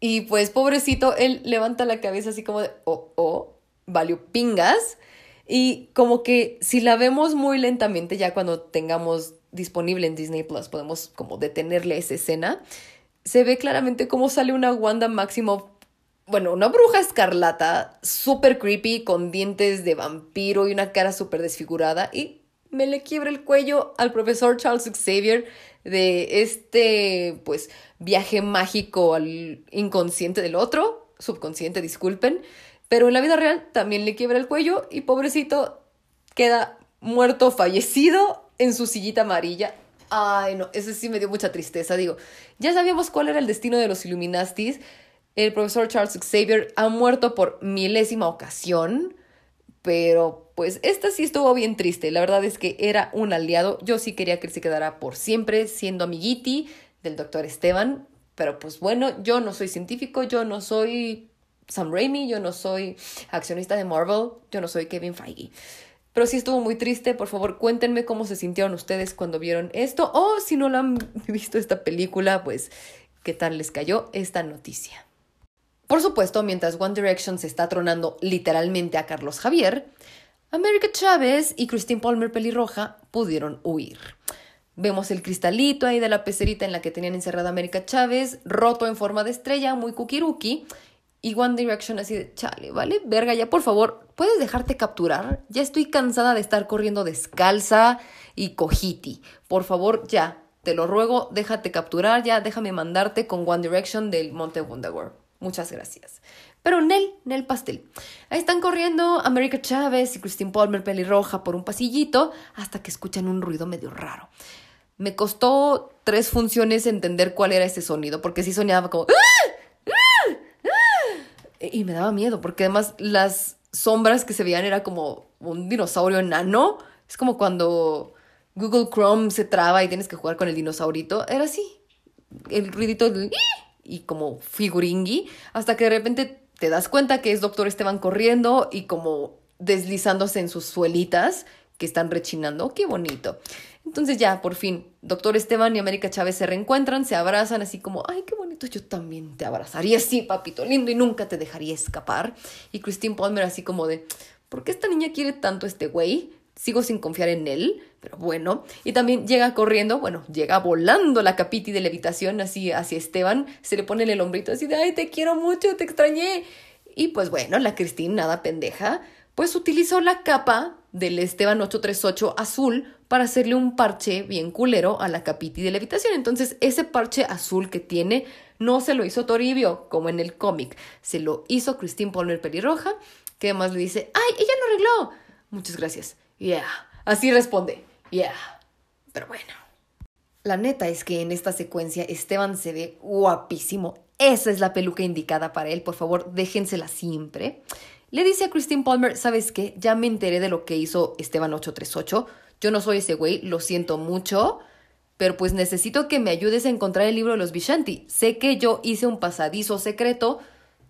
Y pues pobrecito, él levanta la cabeza así como de, oh, oh, valió pingas. Y como que si la vemos muy lentamente, ya cuando tengamos disponible en Disney Plus, podemos como detenerle esa escena, se ve claramente cómo sale una Wanda Maximoff bueno, una bruja escarlata, súper creepy, con dientes de vampiro y una cara súper desfigurada. Y me le quiebra el cuello al profesor Charles Xavier de este, pues, viaje mágico al inconsciente del otro, subconsciente, disculpen. Pero en la vida real también le quiebra el cuello y pobrecito queda muerto, fallecido en su sillita amarilla. Ay, no, eso sí me dio mucha tristeza. Digo, ya sabíamos cuál era el destino de los Illuminastis el profesor Charles Xavier ha muerto por milésima ocasión, pero pues esta sí estuvo bien triste. La verdad es que era un aliado. Yo sí quería que él se quedara por siempre siendo amiguiti del doctor Esteban, pero pues bueno, yo no soy científico, yo no soy Sam Raimi, yo no soy accionista de Marvel, yo no soy Kevin Feige. Pero sí estuvo muy triste. Por favor, cuéntenme cómo se sintieron ustedes cuando vieron esto. O si no lo han visto esta película, pues, ¿qué tal les cayó esta noticia? Por supuesto, mientras One Direction se está tronando literalmente a Carlos Javier, América Chávez y Christine Palmer pelirroja pudieron huir. Vemos el cristalito ahí de la pecerita en la que tenían encerrada América Chávez, roto en forma de estrella, muy kukiruki. Y One Direction así de, chale, ¿vale? Verga, ya por favor, ¿puedes dejarte capturar? Ya estoy cansada de estar corriendo descalza y cojiti. Por favor, ya, te lo ruego, déjate capturar, ya, déjame mandarte con One Direction del Monte Wonderworld. Muchas gracias. Pero Nel, Nel Pastel. Ahí están corriendo América Chávez y Christine Palmer pelirroja por un pasillito hasta que escuchan un ruido medio raro. Me costó tres funciones entender cuál era ese sonido, porque sí soñaba como... ¡Ah! ¡Ah! ¡Ah! Y me daba miedo, porque además las sombras que se veían era como un dinosaurio enano. Es como cuando Google Chrome se traba y tienes que jugar con el dinosaurito. Era así. El ruidito. Y como figuringui, hasta que de repente te das cuenta que es Doctor Esteban corriendo y como deslizándose en sus suelitas que están rechinando. ¡Qué bonito! Entonces ya, por fin, Doctor Esteban y América Chávez se reencuentran, se abrazan así como, ay, qué bonito, yo también te abrazaría así, papito lindo, y nunca te dejaría escapar. Y Christine Palmer así como de, ¿por qué esta niña quiere tanto a este güey? Sigo sin confiar en él, pero bueno. Y también llega corriendo, bueno, llega volando la capiti de levitación así hacia Esteban, se le pone en el hombrito así de, ay, te quiero mucho, te extrañé. Y pues bueno, la Christine, nada pendeja, pues utilizó la capa del Esteban 838 azul para hacerle un parche bien culero a la capiti de levitación. Entonces, ese parche azul que tiene no se lo hizo Toribio, como en el cómic. Se lo hizo Christine Palmer pelirroja, que además le dice, ¡ay, ella lo arregló! Muchas gracias. Yeah. Así responde. Yeah. Pero bueno. La neta es que en esta secuencia Esteban se ve guapísimo. Esa es la peluca indicada para él. Por favor, déjensela siempre. Le dice a Christine Palmer, ¿sabes qué? Ya me enteré de lo que hizo Esteban 838. Yo no soy ese güey, lo siento mucho, pero pues necesito que me ayudes a encontrar el libro de los Vishanti. Sé que yo hice un pasadizo secreto.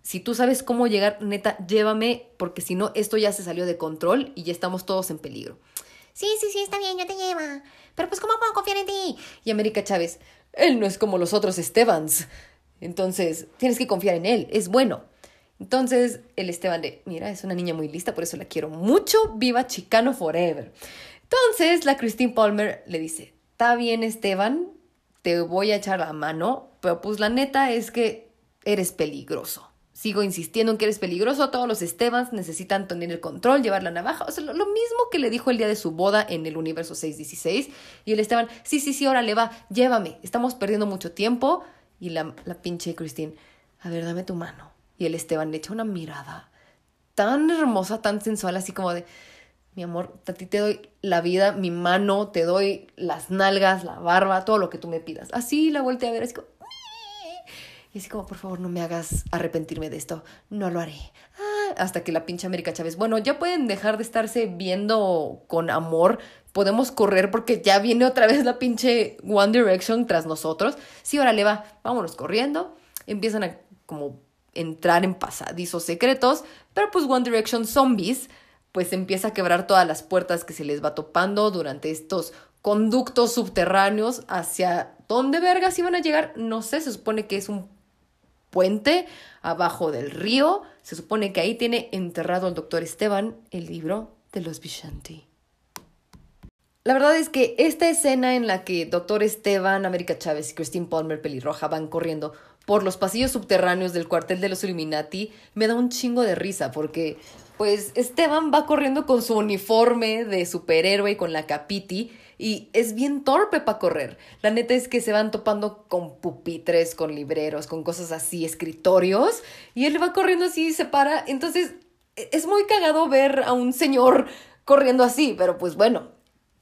Si tú sabes cómo llegar, neta, llévame, porque si no, esto ya se salió de control y ya estamos todos en peligro. Sí, sí, sí, está bien, yo te lleva. Pero pues, ¿cómo puedo confiar en ti? Y América Chávez, él no es como los otros Estebans. Entonces, tienes que confiar en él, es bueno. Entonces, el Esteban de, mira, es una niña muy lista, por eso la quiero mucho, viva Chicano Forever. Entonces, la Christine Palmer le dice, está bien Esteban, te voy a echar la mano, pero pues la neta es que eres peligroso. Sigo insistiendo en que eres peligroso, todos los Estebans necesitan tener el control, llevar la navaja, o sea, lo, mismo que le dijo el día de su boda en el universo 616. Y el Esteban, sí, sí, sí, órale, va, llévame, estamos perdiendo mucho tiempo. Y la, la pinche Christine, a ver, dame tu mano. Y el Esteban le echa una mirada tan hermosa, tan sensual, así como de, mi amor, a ti te doy la vida, mi mano, te doy las nalgas, la barba, todo lo que tú me pidas. Así la volteé a ver, así como... Y así como, por favor, no me hagas arrepentirme de esto. No lo haré. Ah, hasta que la pinche América Chávez, bueno, ya pueden dejar de estarse viendo con amor. Podemos correr porque ya viene otra vez la pinche One Direction tras nosotros. Sí, órale, va, vámonos corriendo. Empiezan a como entrar en pasadizos secretos, pero pues One Direction Zombies pues empieza a quebrar todas las puertas que se les va topando durante estos conductos subterráneos hacia dónde vergas iban a llegar, no sé, se supone que es un puente abajo del río, se supone que ahí tiene enterrado el doctor Esteban el libro de los Vishanti. La verdad es que esta escena en la que Doctor Esteban, América Chávez y Christine Palmer pelirroja van corriendo por los pasillos subterráneos del cuartel de los Illuminati me da un chingo de risa porque pues Esteban va corriendo con su uniforme de superhéroe y con la capiti y es bien torpe para correr. La neta es que se van topando con pupitres, con libreros, con cosas así, escritorios y él va corriendo así y se para. Entonces es muy cagado ver a un señor corriendo así, pero pues bueno,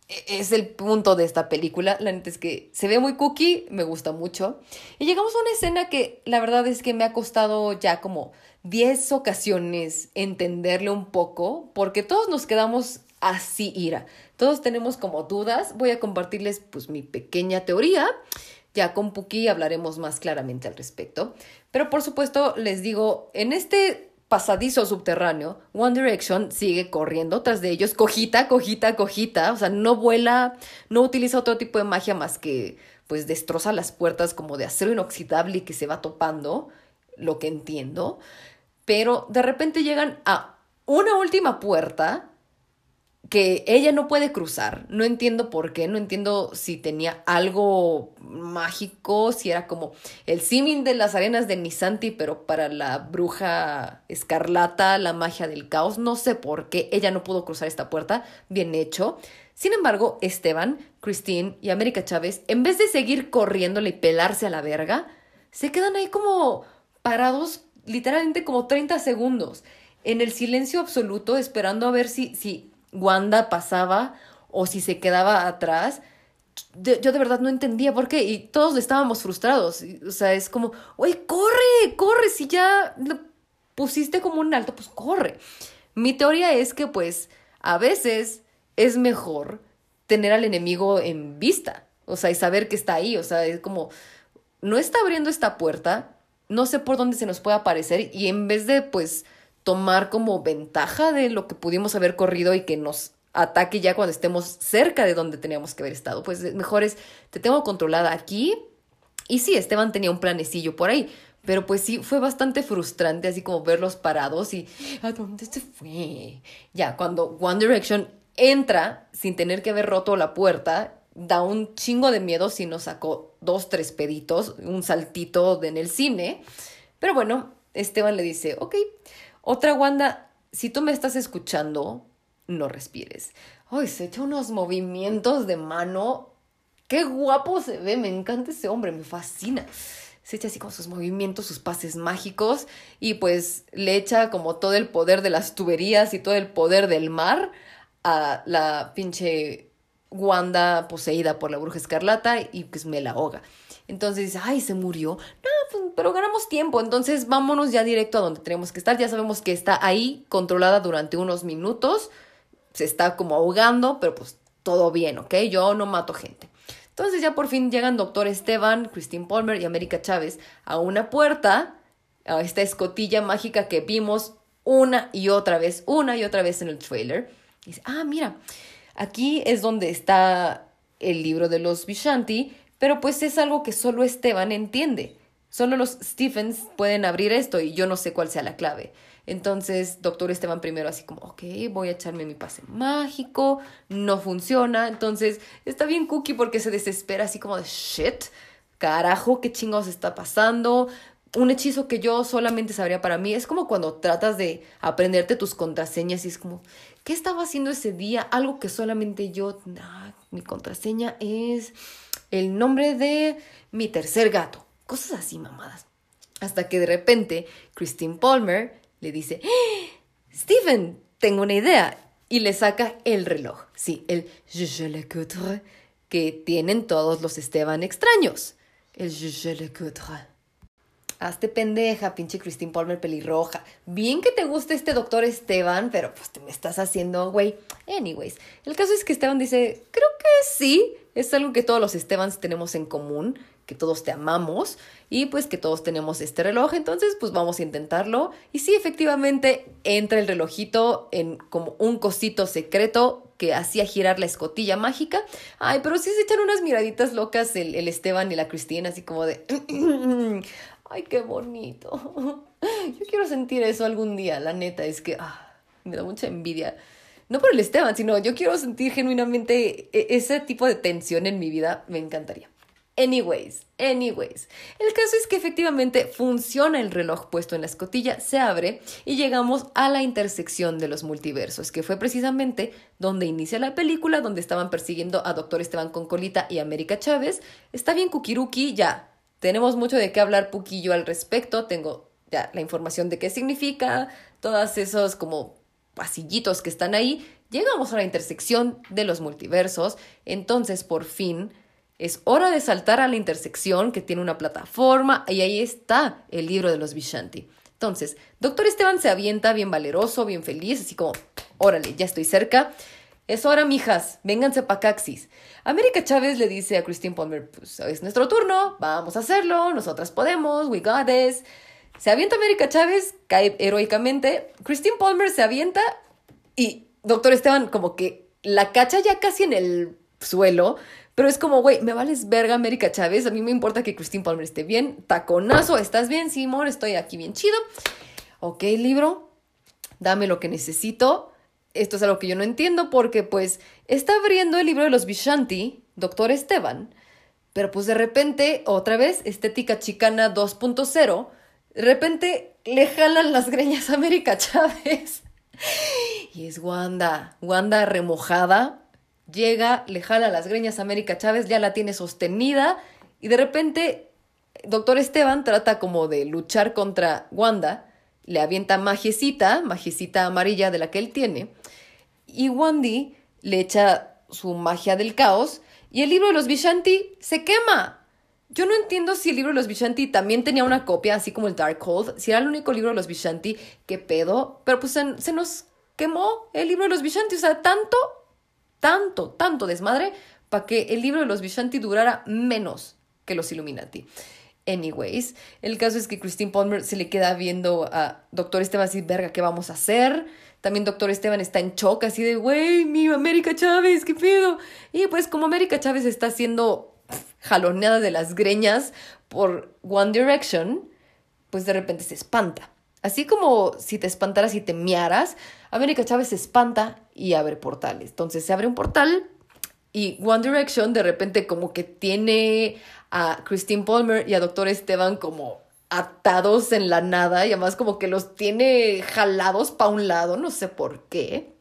es el punto de esta película. La neta es que se ve muy cookie, me gusta mucho. Y llegamos a una escena que la verdad es que me ha costado ya como 10 ocasiones entenderle un poco, porque todos nos quedamos así, ira. Todos tenemos como dudas. Voy a compartirles pues mi pequeña teoría. Ya con Puki hablaremos más claramente al respecto. Pero por supuesto les digo, en este pasadizo subterráneo, One Direction sigue corriendo tras de ellos, cojita, cojita, cojita, o sea, no vuela, no utiliza otro tipo de magia más que pues destroza las puertas como de acero inoxidable y que se va topando, lo que entiendo, pero de repente llegan a una última puerta que ella no puede cruzar. No entiendo por qué, no entiendo si tenía algo mágico, si era como el símil de las arenas de Nisanti, pero para la bruja escarlata, la magia del caos. No sé por qué ella no pudo cruzar esta puerta. Bien hecho. Sin embargo, Esteban, Christine y América Chávez, en vez de seguir corriéndole y pelarse a la verga, se quedan ahí como parados literalmente como 30 segundos en el silencio absoluto esperando a ver si, si Wanda pasaba o si se quedaba atrás. Yo de verdad no entendía por qué y todos estábamos frustrados. O sea, es como, oye, corre, corre, si ya pusiste como un alto, pues corre. Mi teoría es que pues a veces es mejor tener al enemigo en vista, o sea, y saber que está ahí, o sea, es como, no está abriendo esta puerta, no sé por dónde se nos puede aparecer y en vez de pues tomar como ventaja de lo que pudimos haber corrido y que nos ataque ya cuando estemos cerca de donde teníamos que haber estado, pues mejor es, te tengo controlada aquí y sí, Esteban tenía un planecillo por ahí, pero pues sí, fue bastante frustrante así como verlos parados y ¿a dónde se fue? Ya, cuando One Direction entra sin tener que haber roto la puerta, da un chingo de miedo si nos sacó dos, tres peditos, un saltito en el cine. Pero bueno, Esteban le dice, ok, otra Wanda, si tú me estás escuchando, no respires. Ay, se echa unos movimientos de mano. Qué guapo se ve, me encanta ese hombre, me fascina. Se echa así con sus movimientos, sus pases mágicos y pues le echa como todo el poder de las tuberías y todo el poder del mar a la pinche Wanda poseída por la bruja escarlata y pues me la ahoga. Entonces dice, ay, se murió. No, pues, pero ganamos tiempo, entonces vámonos ya directo a donde tenemos que estar. Ya sabemos que está ahí controlada durante unos minutos, se está como ahogando, pero pues todo bien, ¿ok? Yo no mato gente. Entonces ya por fin llegan Doctor Esteban, Christine Palmer y América Chávez a una puerta, a esta escotilla mágica que vimos una y otra vez, una y otra vez en el trailer. Dice, ah, mira, aquí es donde está el libro de los Vishanti, pero pues es algo que solo Esteban entiende. Solo los Stephens pueden abrir esto y yo no sé cuál sea la clave. Entonces, doctor Esteban primero así como, ok, voy a echarme mi pase mágico, no funciona. Entonces, está bien cookie porque se desespera así como de, shit, carajo, qué chingados está pasando. Un hechizo que yo solamente sabría para mí es como cuando tratas de aprenderte tus contraseñas y es como, ¿qué estaba haciendo ese día? Algo que solamente yo, mi contraseña es el nombre de mi tercer gato. Cosas así, mamadas. Hasta que de repente Christine Palmer le dice, ¡Eh! Stephen, tengo una idea. Y le saca el reloj. Sí, el Je le coudre que tienen todos los Esteban extraños. El Je le coudre. Hazte pendeja, pinche Christine Palmer pelirroja. Bien que te gusta este doctor Esteban, pero pues te me estás haciendo, güey. Anyways, el caso es que Esteban dice, creo que sí, es algo que todos los Estebans tenemos en común, que todos te amamos y pues que todos tenemos este reloj, entonces pues vamos a intentarlo. Y sí, efectivamente entra el relojito en como un cosito secreto que hacía girar la escotilla mágica. Ay, pero sí se echan unas miraditas locas el, el Esteban y la Cristina, así como de... Ay, qué bonito. Yo quiero sentir eso algún día, la neta, es que ah, me da mucha envidia. No por el Esteban, sino yo quiero sentir genuinamente e- ese tipo de tensión en mi vida, me encantaría. Anyways, anyways. El caso es que efectivamente funciona el reloj puesto en la escotilla, se abre y llegamos a la intersección de los multiversos, que fue precisamente donde inicia la película, donde estaban persiguiendo a Doctor Esteban Concolita y América Chávez. Está bien Kukiruki, ya. Tenemos mucho de qué hablar yo al respecto. Tengo ya la información de qué significa, todos esos como pasillitos que están ahí. Llegamos a la intersección de los multiversos. Entonces, por fin, es hora de saltar a la intersección que tiene una plataforma y ahí está el libro de los Vishanti. Entonces, Doctor Esteban se avienta bien valeroso, bien feliz, así como, órale, ya estoy cerca. Es hora, mijas, vénganse pa' Caxis. América Chávez le dice a Christine Palmer, pues es nuestro turno, vamos a hacerlo, nosotras podemos, we got this. Se avienta América Chávez, cae heroicamente. Christine Palmer se avienta y Doctor Esteban como que la cacha ya casi en el suelo, pero es como, güey, me vales verga América Chávez, a mí me importa que Christine Palmer esté bien, taconazo, ¿estás bien, Simón? Estoy aquí bien chido. Ok, libro, dame lo que necesito. Esto es algo que yo no entiendo porque pues está abriendo el libro de los Vishanti, Doctor Esteban, pero pues de repente, otra vez, estética chicana 2.0, de repente le jalan las greñas a América Chávez. Y es Wanda, Wanda remojada, llega, le jala las greñas América Chávez, ya la tiene sostenida y de repente Doctor Esteban trata como de luchar contra Wanda, le avienta magiecita, magiecita amarilla de la que él tiene, y Wandy le echa su magia del caos y el libro de los Vishanti se quema. Yo no entiendo si el libro de los Vishanti también tenía una copia, así como el Darkhold, si era el único libro de los Vishanti, qué pedo, pero pues se, se nos quemó el libro de los Vishanti, o sea, tanto, tanto, tanto desmadre para que el libro de los Vishanti durara menos que los Illuminati. Anyways, el caso es que Christine Palmer se le queda viendo a Doctor Esteban así, verga, ¿qué vamos a hacer? También Doctor Esteban está en shock, así de, güey, mi América Chávez, ¿qué pedo? Y pues como América Chávez está siendo jaloneada de las greñas por One Direction, pues de repente se espanta. Así como si te espantaras y te miaras, América Chávez se espanta y abre portales. Entonces se abre un portal y One Direction de repente como que tiene a Christine Palmer y a Doctor Esteban como atados en la nada y además como que los tiene jalados para un lado, no sé por qué.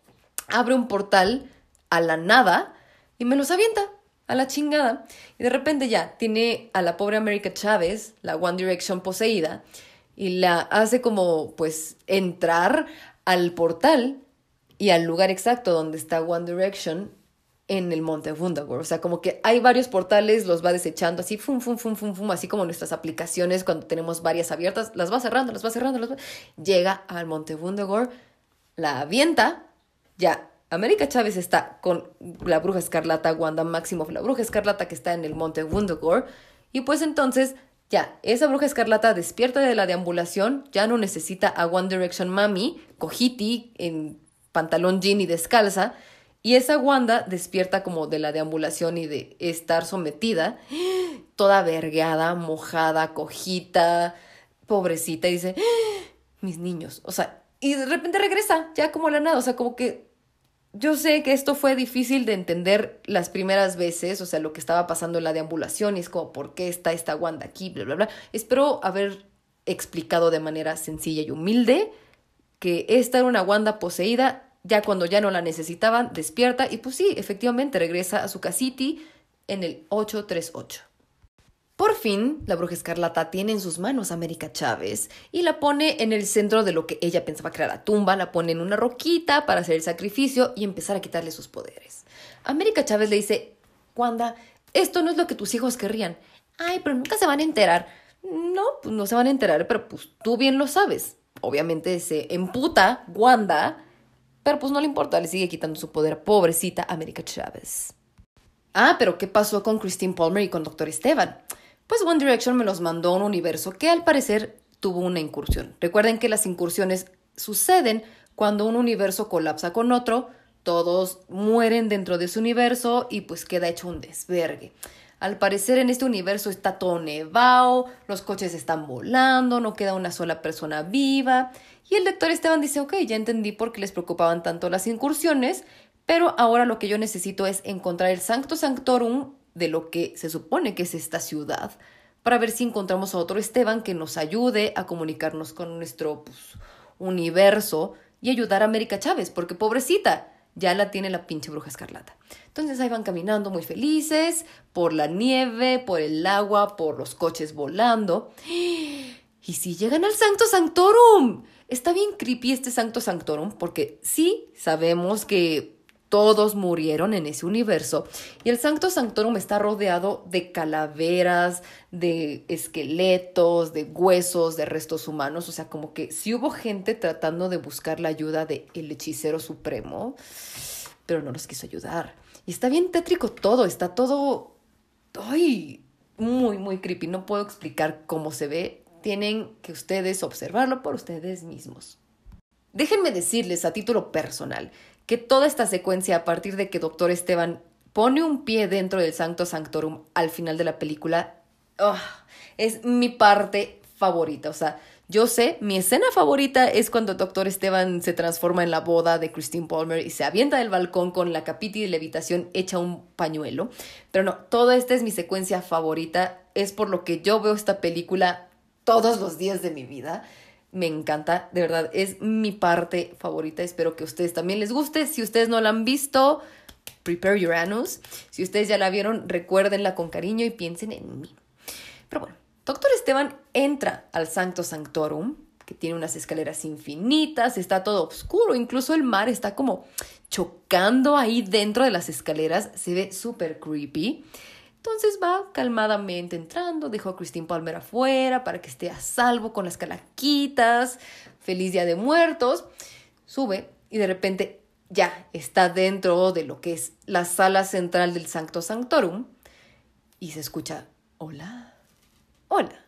Abre un portal a la nada y me los avienta a la chingada. Y de repente ya tiene a la pobre América Chávez, la One Direction poseída, y la hace como pues entrar al portal y al lugar exacto donde está One Direction en el monte Wundagore. O sea, como que hay varios portales, los va desechando así, fum, fum, fum, fum, fum, así como nuestras aplicaciones cuando tenemos varias abiertas, las va cerrando, las va cerrando, las va... Llega al monte Wundagore, la avienta, ya. América Chávez está con la bruja escarlata, Wanda Maximoff, la bruja escarlata que está en el monte Wundagore, y pues entonces ya, esa bruja escarlata despierta de la deambulación, ya no necesita a One Direction Mami, cojiti, en pantalón jean y descalza, y esa Wanda despierta como de la deambulación y de estar sometida, toda vergueada, mojada, cojita, pobrecita, y dice, mis niños, o sea, y de repente regresa, ya como la nada, o sea, como que yo sé que esto fue difícil de entender las primeras veces, o sea, lo que estaba pasando en la deambulación, y es como, ¿por qué está esta Wanda aquí? Bla, bla, bla. Espero haber explicado de manera sencilla y humilde que esta era una Wanda poseída, ya cuando ya no la necesitaban, despierta, y pues sí, efectivamente regresa a su casiti en el 838. Por fin, la bruja escarlata tiene en sus manos a América Chávez y la pone en el centro de lo que ella pensaba que era la tumba, la pone en una roquita para hacer el sacrificio y empezar a quitarle sus poderes. América Chávez le dice, Wanda, esto no es lo que tus hijos querrían. Ay, pero nunca se van a enterar. No, pues no se van a enterar, pero pues tú bien lo sabes. Obviamente se emputa Wanda, pero pues no le importa, le sigue quitando su poder. Pobrecita América Chávez. Ah, pero ¿qué pasó con Christine Palmer y con Doctor Esteban? Pues One Direction me los mandó a un universo que al parecer tuvo una incursión. Recuerden que las incursiones suceden cuando un universo colapsa con otro, todos mueren dentro de su universo y pues queda hecho un desvergue. Al parecer en este universo está todo nevado, los coches están volando, no queda una sola persona viva. Y el doctor Esteban dice, ok, ya entendí por qué les preocupaban tanto las incursiones, pero ahora lo que yo necesito es encontrar el Sancto Sanctorum de lo que se supone que es esta ciudad, para ver si encontramos a otro Esteban que nos ayude a comunicarnos con nuestro pues, universo y ayudar a América Chávez, porque pobrecita, ya la tiene la pinche bruja escarlata. Entonces ahí van caminando muy felices por la nieve, por el agua, por los coches volando. Y si llegan al Sancto Sanctorum, está bien creepy este Sancto Sanctorum, porque sí sabemos que todos murieron en ese universo. Y el Sancto Sanctorum está rodeado de calaveras, de esqueletos, de huesos, de restos humanos. O sea, como que si hubo gente tratando de buscar la ayuda del el hechicero supremo, pero no los quiso ayudar. Y está bien tétrico todo, está todo... ¡Ay! Muy, muy creepy. No puedo explicar cómo se ve. Tienen que ustedes observarlo por ustedes mismos. Déjenme decirles a título personal que toda esta secuencia, a partir de que Doctor Esteban pone un pie dentro del Sancto Sanctorum al final de la película, ¡ah! es mi parte favorita. O sea, yo sé, mi escena favorita es cuando Doctor Esteban se transforma en la boda de Christine Palmer y se avienta del balcón con la capiti de levitación hecha un pañuelo. Pero no, toda esta es mi secuencia favorita. Es por lo que yo veo esta película todos los días de mi vida. Me encanta, de verdad, es mi parte favorita. Espero que a ustedes también les guste. Si ustedes no la han visto, prepare your anus. Si ustedes ya la vieron, recuérdenla con cariño y piensen en mí. Pero bueno, Doctor Esteban entra al Sancto Sanctorum, que tiene unas escaleras infinitas, está todo oscuro, incluso el mar está como chocando ahí dentro de las escaleras, se ve súper creepy. Entonces va calmadamente entrando, dejó a Christine Palmer afuera para que esté a salvo con las calaquitas, feliz día de muertos, sube y de repente ya está dentro de lo que es la sala central del Sancto Sanctorum y se escucha, hola, hola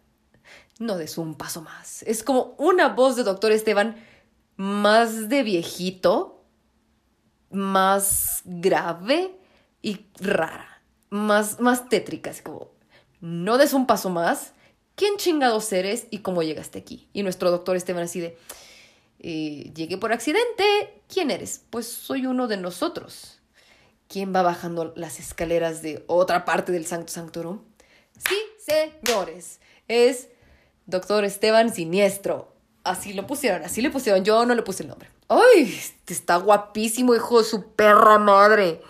no des un paso más. Es como una voz de Doctor Esteban más de viejito, más grave y rara, más, más tétrica. Es como, no des un paso más. ¿Quién chingados eres y cómo llegaste aquí? Y nuestro doctor Esteban así de, eh, llegué por accidente. ¿Quién eres? Pues soy uno de nosotros. ¿Quién va bajando las escaleras de otra parte del Sancto Sanctorum? Sí, señores, es Doctor Esteban Siniestro. Así lo pusieron, así le pusieron. Yo no le puse el nombre. ¡Ay! Este está guapísimo, hijo de su perra madre.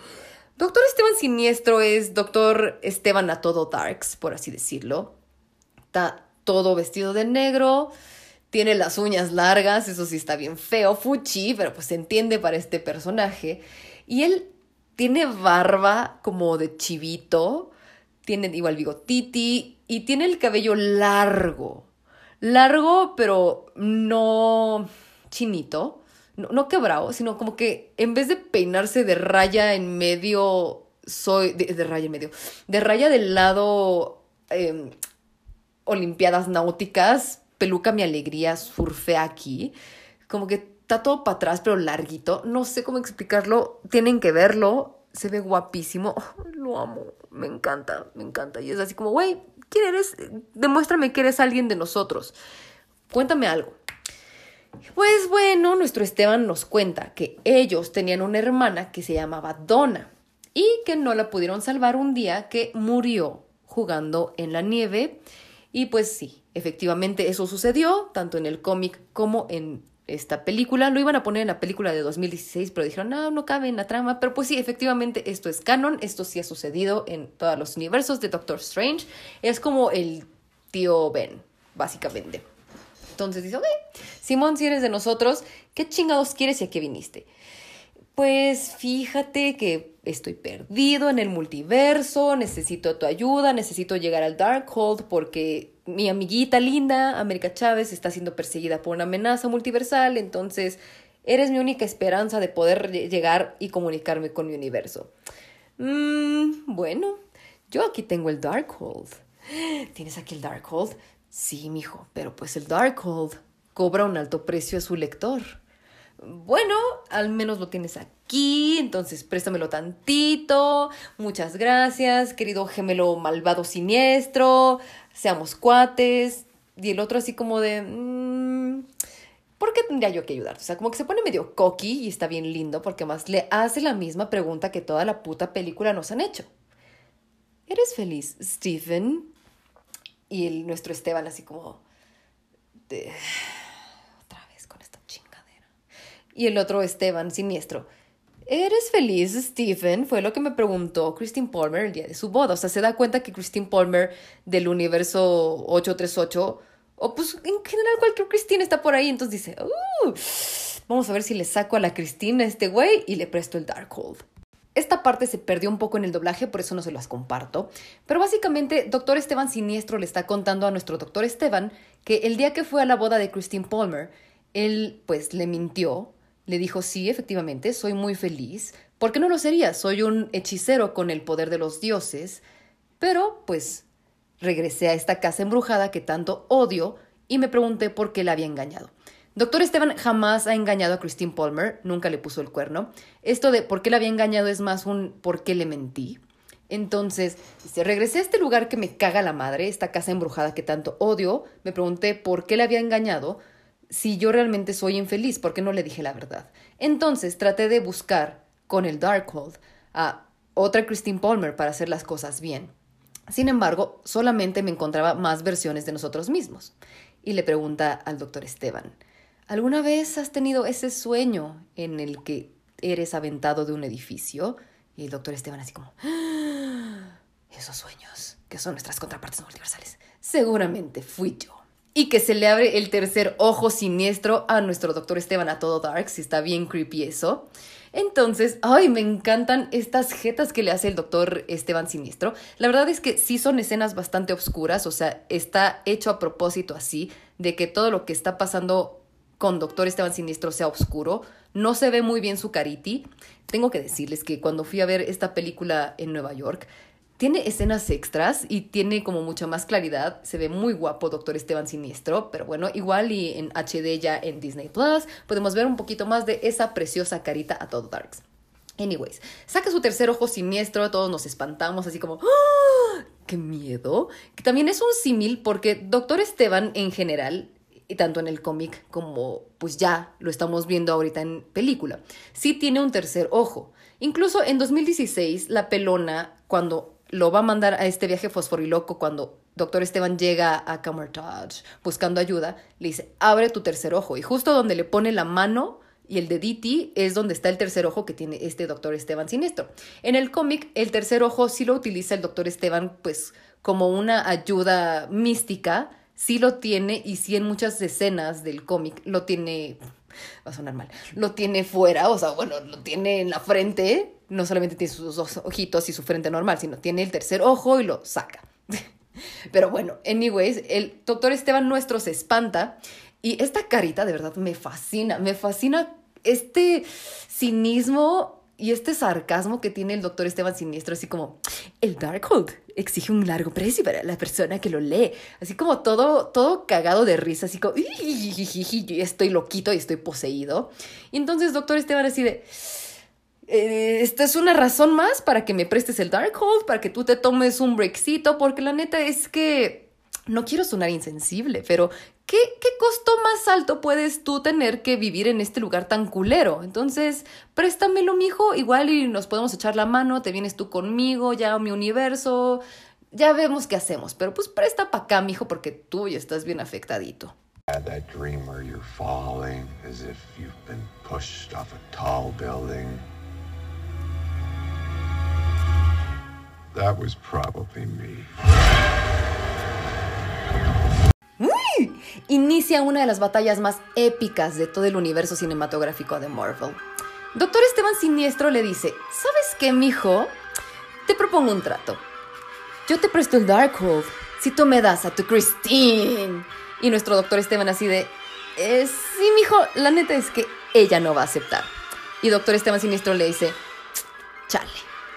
Doctor Esteban Siniestro es Doctor Esteban a todo darks, por así decirlo. Está todo vestido de negro. Tiene las uñas largas, eso sí está bien feo, fuchi, pero pues se entiende para este personaje. Y él tiene barba como de chivito, tiene igual bigotiti y tiene el cabello largo largo, pero no chinito, no, quebrado, sino como que en vez de peinarse de raya en medio, soy de, raya en medio, de raya del lado em, Olimpiadas Náuticas, peluca mi alegría, surfe aquí, como que está todo para atrás, pero larguito, no sé cómo explicarlo, tienen que verlo, se ve guapísimo, lo amo, me encanta, me encanta, y es así como, güey, ¿Quién eres? Demuéstrame que eres alguien de nosotros. Cuéntame algo. Pues bueno, nuestro Esteban nos cuenta que ellos tenían una hermana que se llamaba Donna y que no la pudieron salvar un día que murió jugando en la nieve. Y pues sí, efectivamente eso sucedió, tanto en el cómic como en esta película. Lo iban a poner en la película de 2016, pero dijeron, no, no cabe en la trama. Pero pues sí, efectivamente, esto es canon. Esto sí ha sucedido en todos los universos de Doctor Strange. Es como el tío Ben, básicamente. Entonces dice, ok, Simón, si eres de nosotros, ¿qué chingados quieres y a qué viniste? Pues fíjate que estoy perdido en el multiverso, necesito tu ayuda, necesito llegar al Darkhold porque mi amiguita linda, América Chávez, está siendo perseguida por una amenaza multiversal, entonces eres mi única esperanza de poder llegar y comunicarme con mi universo. Mm, bueno, yo aquí tengo el Darkhold. ¿Tienes aquí el Darkhold? Sí, mijo, pero pues el Darkhold cobra un alto precio a su lector. Bueno, al menos lo tienes aquí, entonces préstamelo tantito. Muchas gracias, querido gemelo malvado siniestro seamos cuates. Y el otro así como de... Mm, ¿Por qué tendría yo que ayudarte? O sea, como que se pone medio cocky y está bien lindo porque más le hace la misma pregunta que toda la puta película nos han hecho. ¿Eres feliz, Stephen? Y el, nuestro Esteban así como... De, otra vez con esta chingadera. Y el otro Esteban, siniestro. ¿Eres feliz, Stephen? Fue lo que me preguntó Christine Palmer el día de su boda. O sea, se da cuenta que Christine Palmer del universo 838, o pues en general cualquier Christine está por ahí. Entonces dice, uh, vamos a ver si le saco a la Christine a este güey y le presto el Darkhold. Esta parte se perdió un poco en el doblaje, por eso no se las comparto. Pero básicamente, Doctor Esteban Siniestro le está contando a nuestro Doctor Esteban que el día que fue a la boda de Christine Palmer, él pues le mintió le dijo, sí, efectivamente, soy muy feliz. ¿Por qué no lo sería? Soy un hechicero con el poder de los dioses. Pero, pues, regresé a esta casa embrujada que tanto odio y me pregunté por qué la había engañado. Doctor Esteban jamás ha engañado a Christine Palmer, nunca le puso el cuerno. Esto de por qué la había engañado es más un por qué le mentí. Entonces, si regresé a este lugar que me caga la madre, esta casa embrujada que tanto odio, me pregunté por qué la había engañado, si yo realmente soy infeliz, ¿por qué no le dije la verdad? Entonces traté de buscar con el Darkhold a otra Christine Palmer para hacer las cosas bien. Sin embargo, solamente me encontraba más versiones de nosotros mismos. Y le pregunta al doctor Esteban, ¿alguna vez has tenido ese sueño en el que eres aventado de un edificio? Y el doctor Esteban así como, esos sueños, que son nuestras contrapartes multiversales, seguramente fui yo. Y que se le abre el tercer ojo siniestro a nuestro doctor Esteban a todo dark, si está bien creepy eso. Entonces, ay, me encantan estas jetas que le hace el doctor Esteban Siniestro. La verdad es que sí son escenas bastante oscuras, o sea, está hecho a propósito así, de que todo lo que está pasando con Doctor Esteban Siniestro sea oscuro. No se ve muy bien su cariti. Tengo que decirles que cuando fui a ver esta película en Nueva York, tiene escenas extras y tiene como mucha más claridad. Se ve muy guapo Doctor Esteban Siniestro, pero bueno, igual y en HD ya en Disney Plus podemos ver un poquito más de esa preciosa carita a todo Darks. Anyways, saca su tercer ojo siniestro, todos nos espantamos así como ¡Ah! ¡Qué miedo! Que también es un símil porque Doctor Esteban en general, y tanto en el cómic como pues ya lo estamos viendo ahorita en película, sí tiene un tercer ojo. Incluso en 2016, la pelona, cuando lo va a mandar a este viaje fosforiloco cuando Doctor Esteban llega a Camertage buscando ayuda, le dice, abre tu tercer ojo. Y justo donde le pone la mano y el dediti es donde está el tercer ojo que tiene este Doctor Esteban siniestro. En el cómic, el tercer ojo sí lo utiliza el Doctor Esteban pues como una ayuda mística, sí lo tiene y sí en muchas escenas del cómic lo tiene va a sonar mal, lo tiene fuera, o sea, bueno, lo tiene en la frente, no solamente tiene sus dos ojitos y su frente normal, sino tiene el tercer ojo y lo saca. Pero bueno, anyways, el doctor Esteban nuestro se espanta y esta carita de verdad me fascina, me fascina este cinismo y este sarcasmo que tiene el doctor Esteban Siniestro, así como, el Darkhold exige un largo precio para la persona que lo lee. Así como todo, todo cagado de risa, así como, estoy loquito y estoy poseído. Y entonces doctor Esteban así de... Eh, esta es una razón más para que me prestes el Darkhold, para que tú te tomes un breakcito, porque la neta es que no quiero sonar insensible, pero ¿qué, ¿qué costo más alto puedes tú tener que vivir en este lugar tan culero? Entonces, préstamelo, mijo, igual y nos podemos echar la mano, te vienes tú conmigo, ya mi universo, ya vemos qué hacemos, pero pues presta para acá, mijo, porque tú ya estás bien afectadito. That dream where you're falling as if you've been pushed off a tall building. That was probably me. Inicia una de las batallas más épicas de todo el universo cinematográfico de Marvel. Doctor Esteban Siniestro le dice, ¿sabes qué, mijo? Te propongo un trato. Yo te presto el Darkhold si tú me das a tu Christine. Y nuestro doctor Esteban así de, eh, sí, mijo, la neta es que ella no va a aceptar. Y doctor Esteban Siniestro le dice, chale.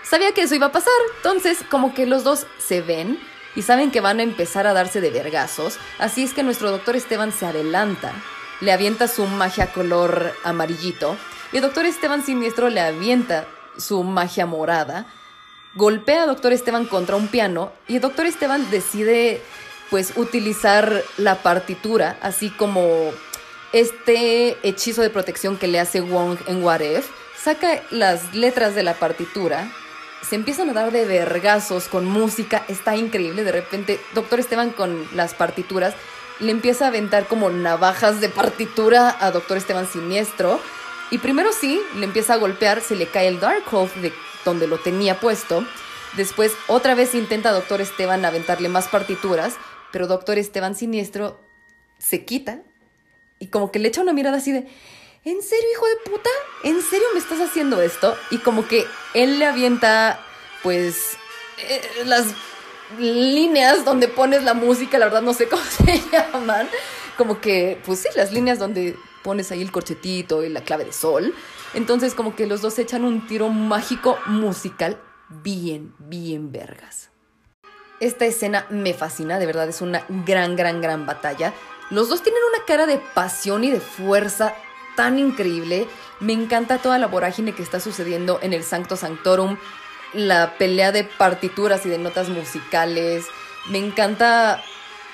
Sabía que eso iba a pasar, entonces como que los dos se ven y saben que van a empezar a darse de vergazos, así es que nuestro doctor Esteban se adelanta, le avienta su magia color amarillito y el doctor Esteban siniestro le avienta su magia morada, golpea a doctor Esteban contra un piano y el doctor Esteban decide pues utilizar la partitura, así como este hechizo de protección que le hace Wong en What saca las letras de la partitura se empiezan a dar de vergazos con música, está increíble. De repente, Doctor Esteban con las partituras le empieza a aventar como navajas de partitura a Doctor Esteban Siniestro. Y primero sí, le empieza a golpear, se le cae el Darkhold de donde lo tenía puesto. Después, otra vez intenta Doctor Esteban aventarle más partituras, pero Doctor Esteban Siniestro se quita y como que le echa una mirada así de, ¿en serio, hijo de puta? ¿En serio me estás haciendo esto? Y como que él le avienta, pues, eh, las líneas donde pones la música, la verdad no sé cómo se llaman. Como que, pues sí, las líneas donde pones ahí el corchetito y la clave de sol. Entonces como que los dos echan un tiro mágico musical bien, bien vergas. Esta escena me fascina, de verdad es una gran, gran, gran batalla. Los dos tienen una cara de pasión y de fuerza tan increíble. Me encanta toda la vorágine que está sucediendo en el Sancto Sanctorum, la pelea de partituras y de notas musicales. Me encanta.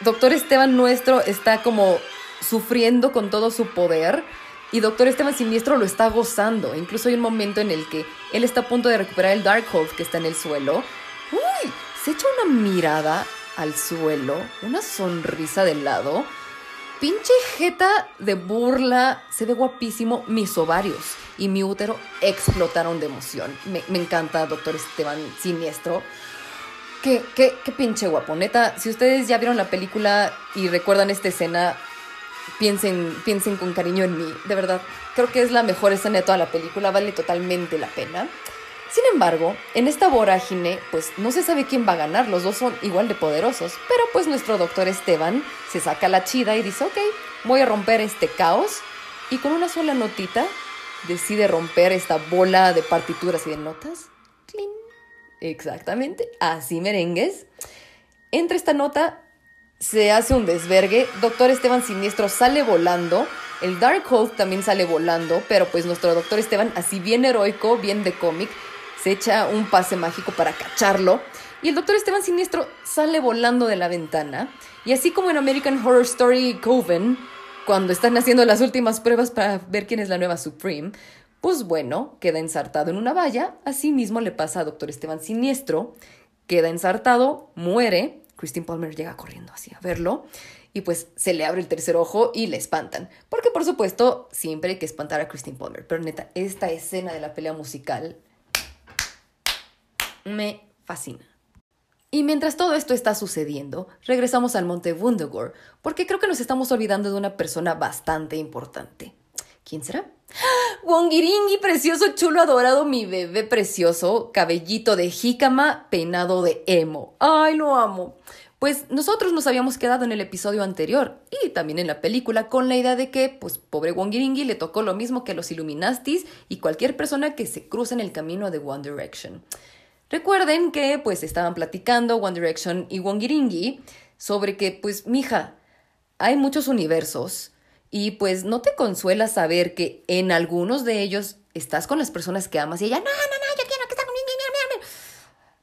Doctor Esteban Nuestro está como sufriendo con todo su poder. Y Doctor Esteban Siniestro lo está gozando. Incluso hay un momento en el que él está a punto de recuperar el Darkhold que está en el suelo. ¡Uy! Se echa una mirada al suelo, una sonrisa de lado pinche jeta de burla, se ve guapísimo, mis ovarios y mi útero explotaron de emoción. Me, encanta, doctor Esteban Siniestro. Qué, qué, qué pinche guapo. Neta, si ustedes ya vieron la película y recuerdan esta escena, piensen, piensen con cariño en mí. De verdad, creo que es la mejor escena de toda la película, vale totalmente la pena. Sin embargo, en esta vorágine, pues no se sabe quién va a ganar, los dos son igual de poderosos, pero pues nuestro doctor Esteban se saca la chida y dice, ok, voy a romper este caos, y con una sola notita decide romper esta bola de partituras y de notas. ¡Cling! Exactamente, así merengues. Entre esta nota se hace un desvergue, Doctor Esteban Siniestro sale volando, el Darkhold también sale volando, pero pues nuestro Doctor Esteban, así bien heroico, bien de cómic, se echa un pase mágico para cacharlo. Y el Doctor Esteban Siniestro sale volando de la ventana. Y así como en American Horror Story Coven, cuando están haciendo las últimas pruebas para ver quién es la nueva Supreme, pues bueno, queda ensartado en una valla. Así mismo le pasa a Doctor Esteban Siniestro. Queda ensartado, muere. Christine Palmer llega corriendo así a verlo. Y pues se le abre el tercer ojo y le espantan. Porque por supuesto siempre hay que espantar a Christine Palmer. Pero neta, esta escena de la pelea musical me fascina. Y mientras todo esto está sucediendo, regresamos al monte Wundagore, porque creo que nos estamos olvidando de una persona bastante importante. ¿Quién será? Wongiringi, precioso, chulo, adorado, mi bebé precioso, cabellito de jícama, peinado de emo. ¡Ay, lo amo! Pues nosotros nos habíamos quedado en el episodio anterior y también en la película con la idea de que, pues, pobre Wongiringi le tocó lo mismo que los Illuminastis y cualquier persona que se cruce en el camino de One Direction. Recuerden que pues estaban platicando One Direction y Wongiringi sobre que pues mija, hay muchos universos y pues no te consuela saber que en algunos de ellos estás con las personas que amas y ella, no, no, no, yo quiero que esté conmigo.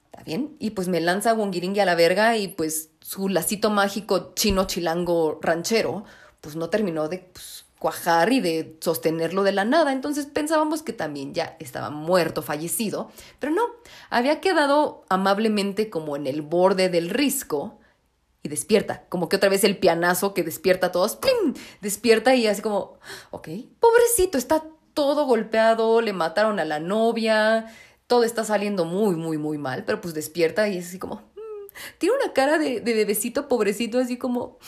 Está bien, y pues me lanza Wongiringi a la verga y pues su lacito mágico chino chilango ranchero pues no terminó de pues, cuajar y de sostenerlo de la nada. Entonces pensábamos que también ya estaba muerto, fallecido, pero no, había quedado amablemente como en el borde del risco y despierta, como que otra vez el pianazo que despierta a todos, ¡plim! despierta y así como, ok, pobrecito, está todo golpeado, le mataron a la novia, todo está saliendo muy, muy, muy mal, pero pues despierta y es así como, tiene una cara de, de, bebecito pobrecito, así como,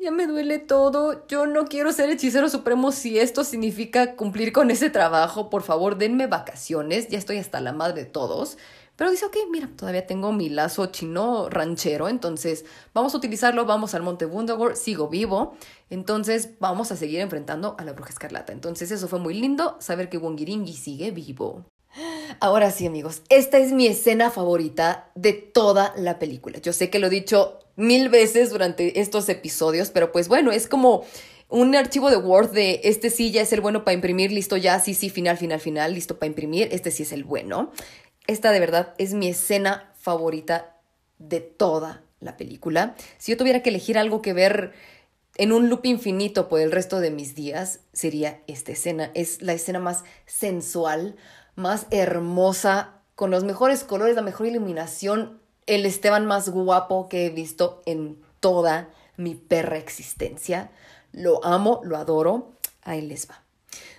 ya me duele todo, yo no quiero ser hechicero supremo si esto significa cumplir con ese trabajo, por favor denme vacaciones, ya estoy hasta la madre de todos. Pero dice, ok, mira, todavía tengo mi lazo chino ranchero, entonces vamos a utilizarlo, vamos al Monte Wundagore, sigo vivo, entonces vamos a seguir enfrentando a la bruja escarlata. Entonces eso fue muy lindo, saber que Wongiringi sigue vivo. Ahora sí, amigos, esta es mi escena favorita de toda la película. Yo sé que lo he dicho mil veces durante estos episodios, pero pues bueno, es como un archivo de Word de este sí ya es el bueno para imprimir, listo ya, sí, sí, final, final, final, listo para imprimir, este sí es el bueno. Esta de verdad es mi escena favorita de toda la película. Si yo tuviera que elegir algo que ver en un loop infinito por el resto de mis días, sería esta escena. Es la escena más sensual, más hermosa, con los mejores colores, la mejor iluminación, el Esteban más guapo que he visto en toda mi perra existencia. Lo amo, lo adoro. Ahí les va.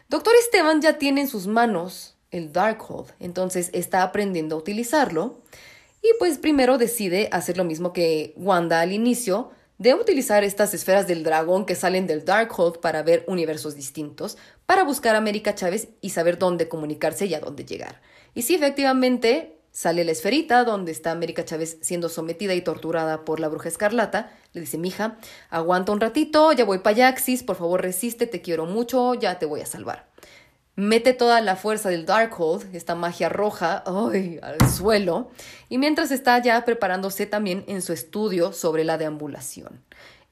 Doctor Esteban ya tiene en sus manos el Darkhold, entonces está aprendiendo a utilizarlo. Y pues primero decide hacer lo mismo que Wanda al inicio, de utilizar estas esferas del dragón que salen del Darkhold para ver universos distintos, para buscar a América Chávez y saber dónde comunicarse y a dónde llegar. Y sí, efectivamente, sale la esferita donde está América Chávez siendo sometida y torturada por la bruja escarlata. Le dice, mija, aguanta un ratito, ya voy para Yaxis, por favor resiste, te quiero mucho, ya te voy a salvar mete toda la fuerza del Darkhold, esta magia roja, al suelo, y mientras está ya preparándose también en su estudio sobre la deambulación.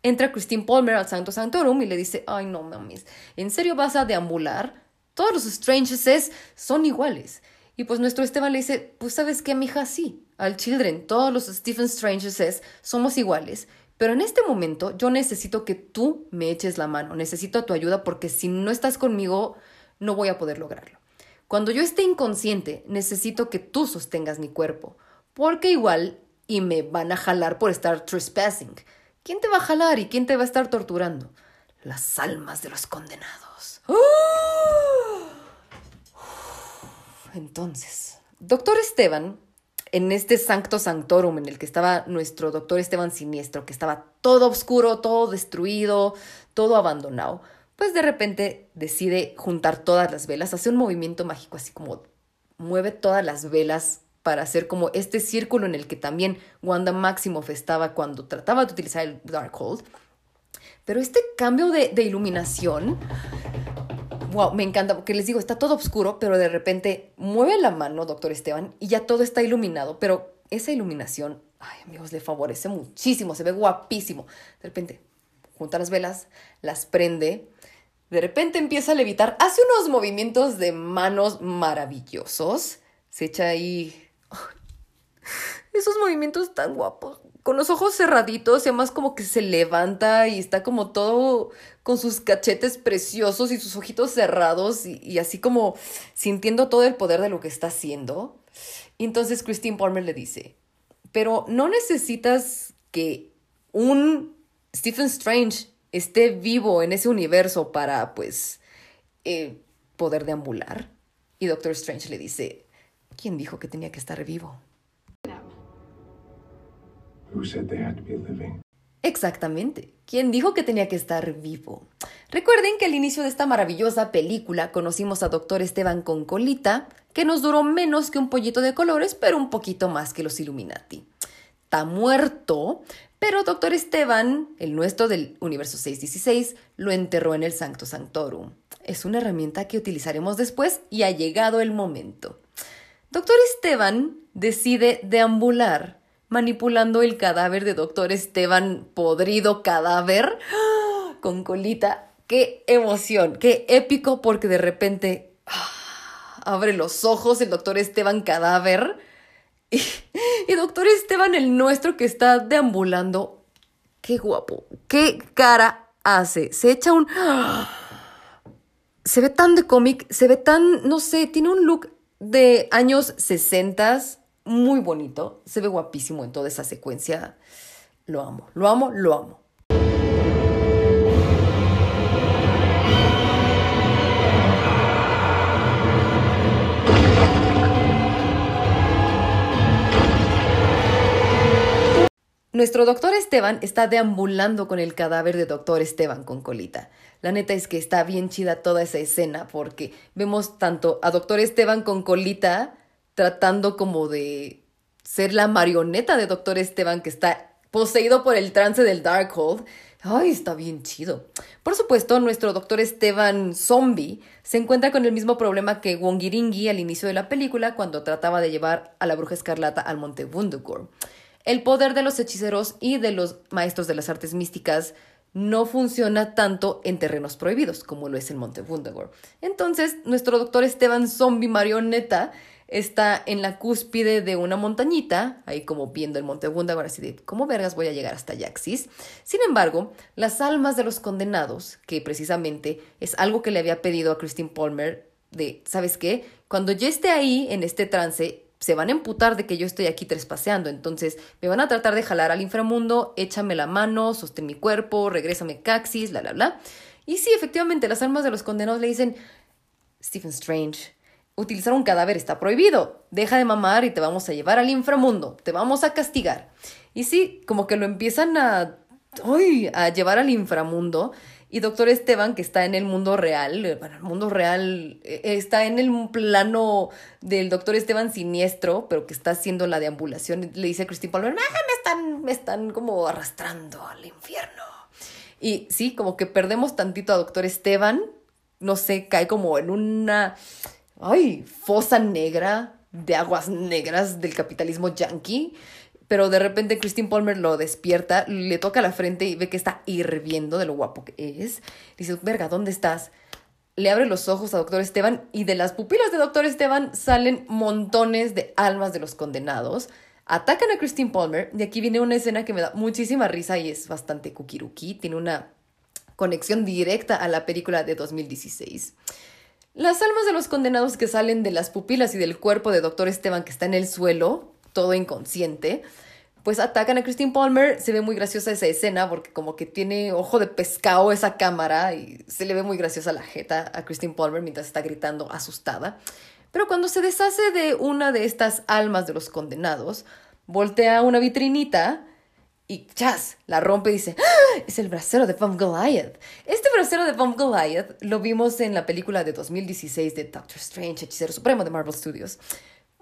Entra Christine Palmer al Santo Sanctorum y le dice, ay no mames, ¿en serio vas a deambular? Todos los Stranges son iguales. Y pues nuestro Esteban le dice, pues sabes qué, mija, sí, al Children, todos los Stephen Stranges somos iguales, pero en este momento yo necesito que tú me eches la mano, necesito tu ayuda porque si no estás conmigo, no voy a poder lograrlo. Cuando yo esté inconsciente, necesito que tú sostengas mi cuerpo, porque igual y me van a jalar por estar trespassing. ¿Quién te va a jalar y quién te va a estar torturando? Las almas de los condenados. Entonces, doctor Esteban en este Sancto Sanctorum en el que estaba nuestro doctor Esteban Siniestro, que estaba todo oscuro, todo destruido, todo abandonado, pues de repente decide juntar todas las velas, hace un movimiento mágico así como mueve todas las velas para hacer como este círculo en el que también Wanda Maximoff estaba cuando trataba de utilizar el Darkhold. Pero este cambio de, de iluminación wow, me encanta, porque les digo, está todo oscuro, pero de repente mueve la mano, doctor Esteban, y ya todo está iluminado, pero esa iluminación, ay amigos, le favorece muchísimo, se ve guapísimo. De repente, junta las velas, las prende, de repente empieza a levitar, hace unos movimientos de manos maravillosos, se echa ahí... Esos movimientos tan guapos, con los ojos cerraditos y además como que se levanta y está como todo con sus cachetes preciosos y sus ojitos cerrados y, así como sintiendo todo el poder de lo que está haciendo. Entonces Christine Palmer le dice, pero no necesitas que un Stephen Strange esté vivo en ese universo para, pues, eh, poder deambular. Y Doctor Strange le dice, ¿quién dijo que tenía que estar vivo? Exactamente. ¿Quién dijo que tenía que estar vivo? Recuerden que al inicio de esta maravillosa película conocimos a Doctor Esteban con colita, que nos duró menos que un pollito de colores, pero un poquito más que los Illuminati. Está muerto, pero Doctor Esteban, el nuestro del universo 616, lo enterró en el Sancto Sanctorum. Es una herramienta que utilizaremos después y ha llegado el momento. Doctor Esteban decide deambular manipulando el cadáver de doctor Esteban, podrido cadáver, con colita. Qué emoción, qué épico, porque de repente ah, abre los ojos el doctor Esteban cadáver y, doctor Esteban el nuestro que está deambulando. Qué guapo, qué cara hace. Se echa un... Se ve tan de cómic, se ve tan, no sé, tiene un look de años 60 muy bonito, se ve guapísimo en toda esa secuencia. Lo amo, lo amo, lo amo. Nuestro doctor Esteban está deambulando con el cadáver de doctor Esteban con colita. La neta es que está bien chida toda esa escena porque vemos tanto a doctor Esteban con colita tratando como de ser la marioneta de Doctor Esteban que está poseído por el trance del Darkhold. Ay, está bien chido. Por supuesto, nuestro Doctor Esteban zombie se encuentra con el mismo problema que Wongiringi al inicio de la película cuando trataba de llevar a la bruja escarlata al monte Wundagore. El poder de los hechiceros y de los maestros de las artes místicas no funciona tanto en terrenos prohibidos como lo es el monte Wundagore. Entonces, nuestro Doctor Esteban zombie marioneta está en la cúspide de una montañita, ahí como viendo el monte Wundabar, así de, ¿cómo vergas voy a llegar hasta Yaxis? Sin embargo, las almas de los condenados, que precisamente es algo que le había pedido a Christine Palmer, de, ¿sabes qué? Cuando yo esté ahí en este trance, se van a emputar de que yo estoy aquí trespaseando, entonces me van a tratar de jalar al inframundo, échame la mano, sostén mi cuerpo, regrésame Caxis, bla, bla, bla. Y sí, efectivamente, las almas de los condenados le dicen, Stephen Strange, utilizar un cadáver está prohibido. Deja de mamar y te vamos a llevar al inframundo. Te vamos a castigar. Y sí, como que lo empiezan a, a llevar al inframundo. Y doctor Esteban, que está en el mundo real, eh, bueno, el mundo real eh, está en el plano del doctor Esteban siniestro, pero que está haciendo la deambulación, le dice a Christine Palmer, me están, me están como arrastrando al infierno. Y sí, como que perdemos tantito a doctor Esteban, no sé, cae como en una ay, fosa negra de aguas negras del capitalismo yankee. Pero de repente Christine Palmer lo despierta, le toca la frente y ve que está hirviendo de lo guapo que es. Dice, verga, ¿dónde estás? Le abre los ojos a Doctor Esteban y de las pupilas de Doctor Esteban salen montones de almas de los condenados. Atacan a Christine Palmer y aquí viene una escena que me da muchísima risa y es bastante kukiruki. Tiene una conexión directa a la película de 2016. Las almas de los condenados que salen de las pupilas y del cuerpo de Doctor Esteban que está en el suelo, todo inconsciente, pues atacan a Christine Palmer. Se ve muy graciosa esa escena porque como que tiene ojo de pescado esa cámara y se le ve muy graciosa la jeta a Christine Palmer mientras está gritando asustada. Pero cuando se deshace de una de estas almas de los condenados, voltea una vitrinita y chas, la rompe y dice, ¡Ah! es el brasero de Vom Goliath. Este brasero de Vom Goliath lo vimos en la película de 2016 de Doctor Strange, Hechicero Supremo de Marvel Studios.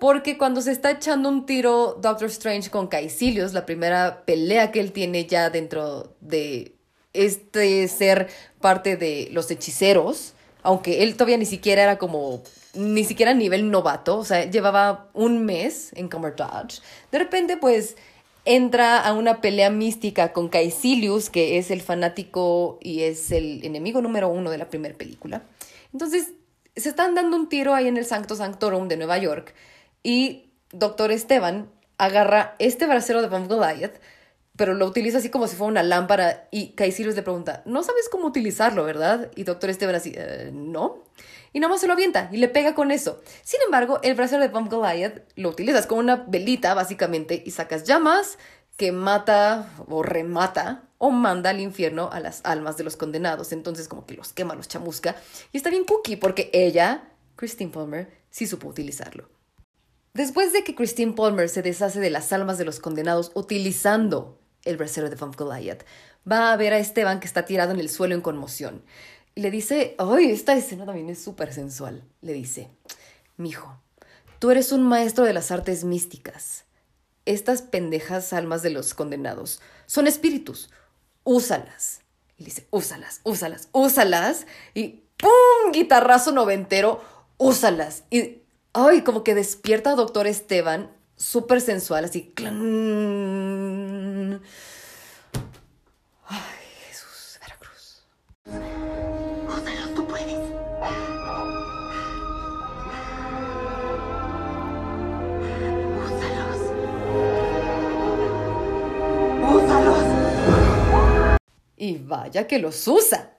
Porque cuando se está echando un tiro Doctor Strange con Caecilius, la primera pelea que él tiene ya dentro de este ser parte de los hechiceros, aunque él todavía ni siquiera era como, ni siquiera a nivel novato, o sea, llevaba un mes en Dodge, de repente pues entra a una pelea mística con Caecilius, que es el fanático y es el enemigo número uno de la primera película. Entonces, se están dando un tiro ahí en el Sancto Sanctorum de Nueva York y Doctor Esteban agarra este brasero de Von Goliath, pero lo utiliza así como si fuera una lámpara y Caecilius le pregunta, no sabes cómo utilizarlo, ¿verdad? Y Doctor Esteban así, "Eh, no. Y nada más se lo avienta y le pega con eso. Sin embargo, el brasero de Von Goliath lo utilizas como una velita, básicamente, y sacas llamas que mata o remata o manda al infierno a las almas de los condenados. Entonces, como que los quema, los chamusca. Y está bien cookie porque ella, Christine Palmer, sí supo utilizarlo. Después de que Christine Palmer se deshace de las almas de los condenados utilizando el brasero de Von Goliath, va a ver a Esteban que está tirado en el suelo en conmoción. Y le dice, ¡ay! Esta escena también es súper sensual. Le dice, Mijo, tú eres un maestro de las artes místicas. Estas pendejas almas de los condenados son espíritus. Úsalas. Y dice, úsalas, úsalas, úsalas. Y ¡pum! Guitarrazo noventero, úsalas. Y, ¡ay! Como que despierta a Doctor Esteban, súper sensual, así. ¡clan! Ay, Jesús, Veracruz. Úsalos, tú puedes. Y vaya que los usa.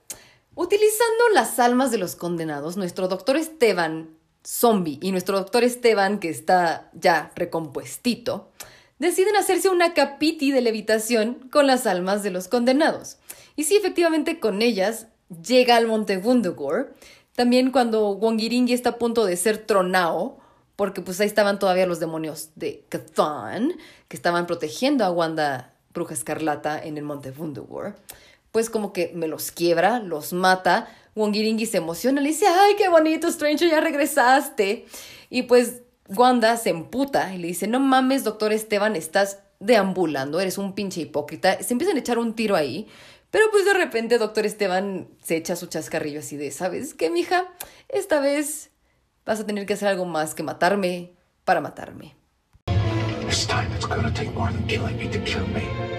Utilizando las almas de los condenados, nuestro doctor Esteban, zombie, y nuestro doctor Esteban, que está ya recompuestito, deciden hacerse una capiti de levitación con las almas de los condenados. Y sí, efectivamente, con ellas llega al Monte Wundagore. También cuando Wongiringi está a punto de ser tronao, porque pues ahí estaban todavía los demonios de Cthon, que estaban protegiendo a Wanda Bruja Escarlata en el Monte Wundagore pues como que me los quiebra, los mata. Wongiringi se emociona, le dice, ay, qué bonito, Stranger, ya regresaste. Y pues Wanda se emputa y le dice, no mames, doctor Esteban, estás deambulando, eres un pinche hipócrita. Se empiezan a echar un tiro ahí. Pero pues de repente doctor Esteban se echa su chascarrillo así de, ¿sabes qué, mija? Esta vez vas a tener que hacer algo más que matarme para matarme. This time it's gonna take more than killing me to kill me.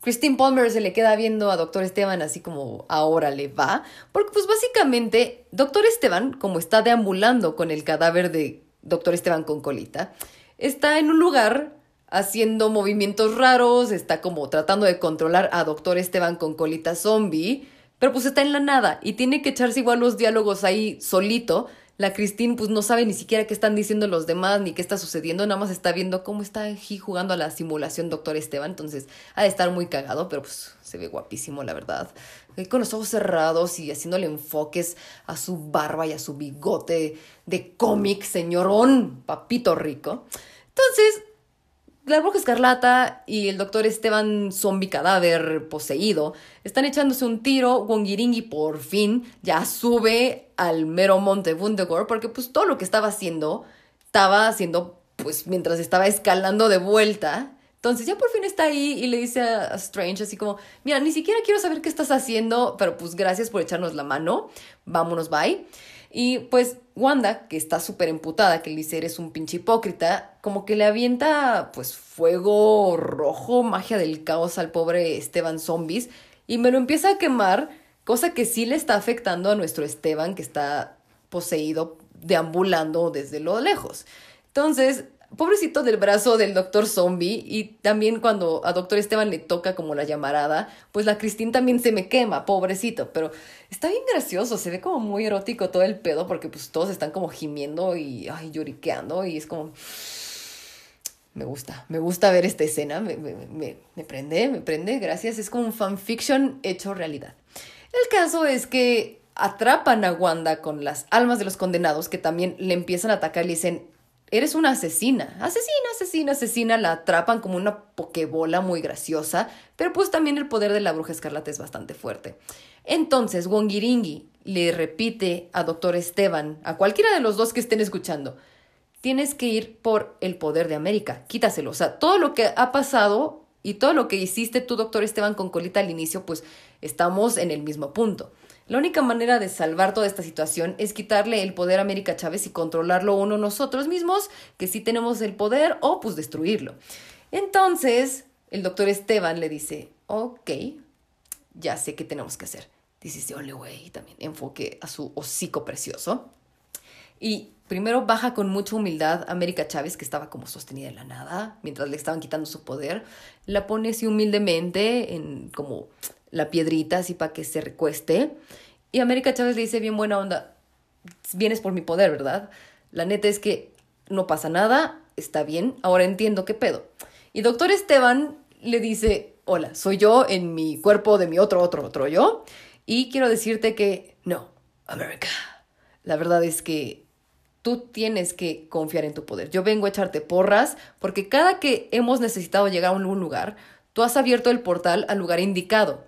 Christine Palmer se le queda viendo a Doctor Esteban así como ahora le va, porque pues básicamente Doctor Esteban, como está deambulando con el cadáver de Doctor Esteban con colita, está en un lugar haciendo movimientos raros, está como tratando de controlar a Doctor Esteban con colita zombie, pero pues está en la nada y tiene que echarse igual los diálogos ahí solito. La Christine pues no sabe ni siquiera qué están diciendo los demás ni qué está sucediendo, nada más está viendo cómo está aquí jugando a la simulación Doctor Esteban, entonces ha de estar muy cagado, pero pues se ve guapísimo la verdad. Ahí Con los ojos cerrados y haciéndole enfoques a su barba y a su bigote de cómic, señorón, papito rico. Entonces, la bruja escarlata y el doctor Esteban zombie cadáver poseído están echándose un tiro. Wongiringi por fin ya sube al mero monte Wundagore porque pues todo lo que estaba haciendo estaba haciendo pues mientras estaba escalando de vuelta. Entonces ya por fin está ahí y le dice a, a Strange así como, mira, ni siquiera quiero saber qué estás haciendo, pero pues gracias por echarnos la mano. Vámonos, bye. Y pues Wanda, que está súper emputada, que le dice eres un pinche hipócrita, como que le avienta pues fuego rojo, magia del caos al pobre Esteban Zombies y me lo empieza a quemar, cosa que sí le está afectando a nuestro Esteban que está poseído deambulando desde lo lejos. Entonces, pobrecito del brazo del doctor zombie y también cuando a doctor Esteban le toca como la llamarada, pues la Christine también se me quema, pobrecito, pero está bien gracioso, se ve como muy erótico todo el pedo porque pues todos están como gimiendo y ay, lloriqueando y es como... Me gusta, me gusta ver esta escena, me, me, me, me prende, me prende, gracias, es como un fanfiction hecho realidad. El caso es que atrapan a Wanda con las almas de los condenados que también le empiezan a atacar y le dicen, eres una asesina, asesina, asesina, asesina, la atrapan como una pokebola muy graciosa, pero pues también el poder de la bruja escarlata es bastante fuerte. Entonces Wongiringi le repite a Doctor Esteban, a cualquiera de los dos que estén escuchando, tienes que ir por el poder de América, quítaselo, o sea, todo lo que ha pasado y todo lo que hiciste tú, Doctor Esteban, con Colita al inicio, pues estamos en el mismo punto. La única manera de salvar toda esta situación es quitarle el poder a América Chávez y controlarlo uno nosotros mismos, que sí tenemos el poder, o pues destruirlo. Entonces, el doctor Esteban le dice, ok, ya sé qué tenemos que hacer. Dice, ole, güey, también enfoque a su hocico precioso. Y primero baja con mucha humildad a América Chávez, que estaba como sostenida en la nada, mientras le estaban quitando su poder. La pone así humildemente en como la piedrita así para que se recueste. Y América Chávez le dice bien buena onda, vienes por mi poder, ¿verdad? La neta es que no pasa nada, está bien, ahora entiendo qué pedo. Y doctor Esteban le dice, hola, soy yo en mi cuerpo de mi otro, otro, otro yo. Y quiero decirte que no, América. La verdad es que tú tienes que confiar en tu poder. Yo vengo a echarte porras porque cada que hemos necesitado llegar a un lugar, tú has abierto el portal al lugar indicado.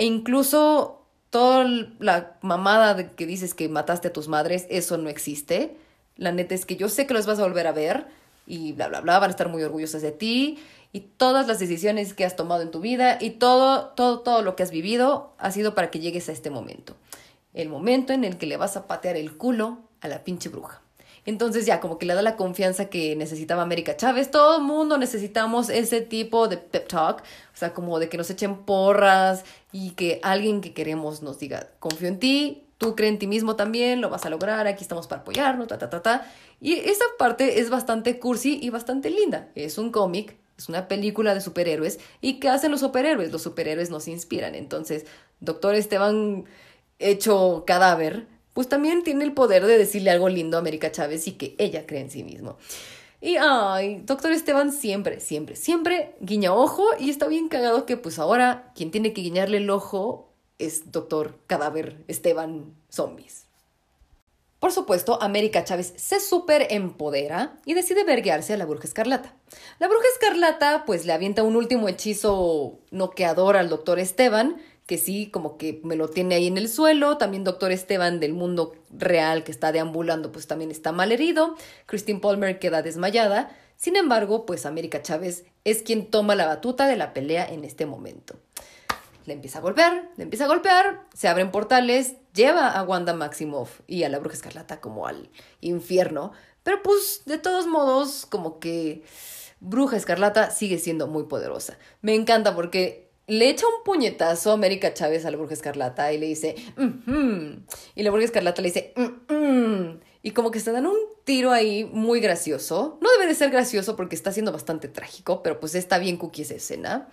E incluso toda la mamada de que dices que mataste a tus madres, eso no existe. La neta es que yo sé que los vas a volver a ver y bla, bla, bla, van a estar muy orgullosos de ti y todas las decisiones que has tomado en tu vida y todo, todo, todo lo que has vivido ha sido para que llegues a este momento. El momento en el que le vas a patear el culo a la pinche bruja. Entonces ya como que le da la confianza que necesitaba América Chávez. Todo el mundo necesitamos ese tipo de pep talk, o sea, como de que nos echen porras y que alguien que queremos nos diga, confío en ti, tú crees en ti mismo también, lo vas a lograr, aquí estamos para apoyarnos, ta, ta, ta, ta. Y esa parte es bastante cursi y bastante linda. Es un cómic, es una película de superhéroes. ¿Y qué hacen los superhéroes? Los superhéroes nos inspiran. Entonces, Doctor Esteban hecho cadáver pues también tiene el poder de decirle algo lindo a América Chávez y que ella cree en sí mismo. Y ay, doctor Esteban siempre, siempre, siempre guiña ojo y está bien cagado que pues ahora quien tiene que guiñarle el ojo es doctor cadáver Esteban Zombies. Por supuesto, América Chávez se súper empodera y decide verguearse a la bruja escarlata. La bruja escarlata pues le avienta un último hechizo noqueador al doctor Esteban que sí, como que me lo tiene ahí en el suelo. También doctor Esteban del mundo real que está deambulando, pues también está mal herido. Christine Palmer queda desmayada. Sin embargo, pues América Chávez es quien toma la batuta de la pelea en este momento. Le empieza a golpear, le empieza a golpear, se abren portales, lleva a Wanda Maximoff y a la Bruja Escarlata como al infierno. Pero pues, de todos modos, como que Bruja Escarlata sigue siendo muy poderosa. Me encanta porque le echa un puñetazo a América Chávez a la Bruja Escarlata y le dice, y la Bruja Escarlata le dice, y como que se dan un tiro ahí muy gracioso. No debe de ser gracioso porque está siendo bastante trágico, pero pues está bien cookie esa escena.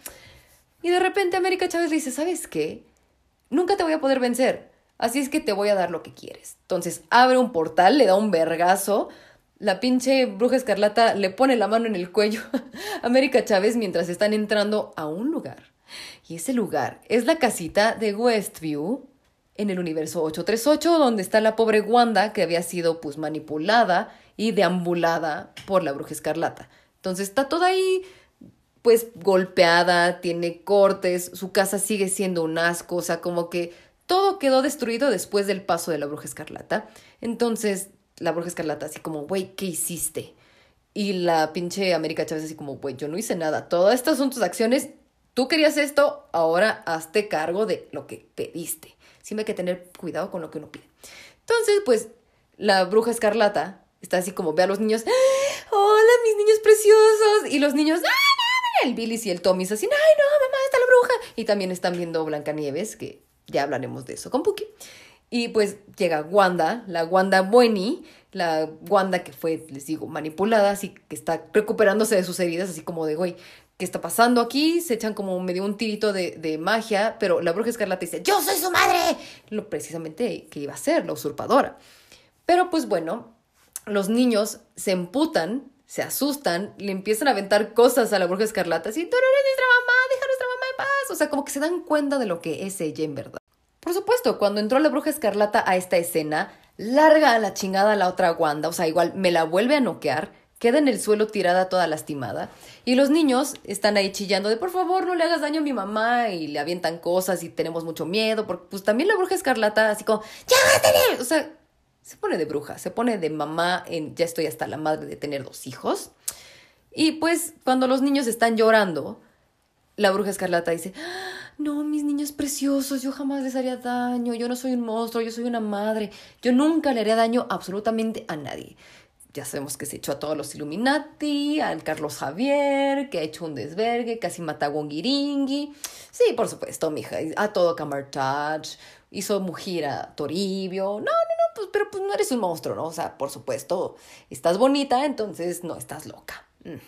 Y de repente América Chávez le dice, ¿sabes qué? Nunca te voy a poder vencer, así es que te voy a dar lo que quieres. Entonces abre un portal, le da un vergazo. La pinche bruja escarlata le pone la mano en el cuello a América Chávez mientras están entrando a un lugar y ese lugar es la casita de Westview en el universo 838, donde está la pobre Wanda que había sido pues manipulada y deambulada por la bruja escarlata. Entonces está toda ahí pues golpeada, tiene cortes, su casa sigue siendo un asco, o sea, como que todo quedó destruido después del paso de la bruja escarlata. Entonces la bruja escarlata así como, güey, ¿qué hiciste? Y la pinche América Chávez así como, güey, yo no hice nada, todas estas son tus acciones Tú querías esto, ahora hazte cargo de lo que pediste. Siempre hay que tener cuidado con lo que uno pide. Entonces, pues, la bruja escarlata está así como ve a los niños. ¡Ah! ¡Hola, mis niños preciosos! Y los niños. ¡Ay, no! El Billy y el Tommy así. ¡Ay, no, mamá, está la bruja! Y también están viendo Blancanieves, que ya hablaremos de eso con Puki. Y pues llega Wanda, la Wanda Bueni, la Wanda que fue, les digo, manipulada, así que está recuperándose de sus heridas, así como de, güey, ¿qué está pasando aquí? Se echan como medio un tirito de, magia, pero la bruja escarlata dice, yo soy su madre, lo precisamente que iba a ser, la usurpadora. Pero pues bueno, los niños se emputan, se asustan, le empiezan a aventar cosas a la bruja escarlata, así, tú no eres nuestra mamá, deja a nuestra mamá en paz. O sea, como que se dan cuenta de lo que es ella en verdad. Por supuesto, cuando entró la bruja escarlata a esta escena, larga a la chingada a la otra Wanda, o sea, igual me la vuelve a noquear, queda en el suelo tirada toda lastimada, y los niños están ahí chillando de por favor no le hagas daño a mi mamá, y le avientan cosas y tenemos mucho miedo, porque pues también la bruja escarlata así como, ya o sea, se pone de bruja, se pone de mamá en ya estoy hasta la madre de tener dos hijos. Y pues cuando los niños están llorando, la bruja escarlata dice, "Ah, no, mis niños preciosos, yo jamás les haría daño, yo no soy un monstruo, yo soy una madre, yo nunca le haría daño absolutamente a nadie. Ya sabemos que se echó a todos los Illuminati, al Carlos Javier, que ha hecho un desvergue, casi mata a Wongiringi. Sí, por supuesto, mija, a todo Camartage, hizo mugir a Toribio. No, no, no, pues, pero pues no eres un monstruo, ¿no? O sea, por supuesto, estás bonita, entonces no estás loca. Mm.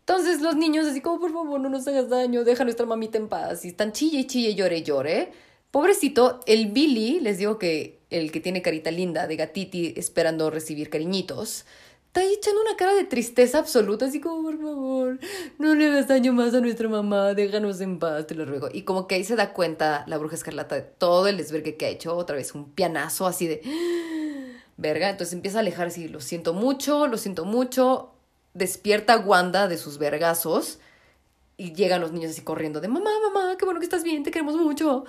Entonces los niños así como, por favor, no nos hagas daño, deja a nuestra mamita en paz. Y están chille chille, llore, llore. Pobrecito, el Billy, les digo que el que tiene carita linda de gatiti esperando recibir cariñitos, está ahí echando una cara de tristeza absoluta, así como, por favor, no le hagas daño más a nuestra mamá, déjanos en paz, te lo ruego. Y como que ahí se da cuenta la bruja escarlata de todo el desvergue que ha hecho, otra vez un pianazo así de... Verga, entonces empieza a alejarse y lo siento mucho, lo siento mucho, despierta a Wanda de sus vergazos y llegan los niños así corriendo de mamá, mamá, qué bueno que estás bien, te queremos mucho.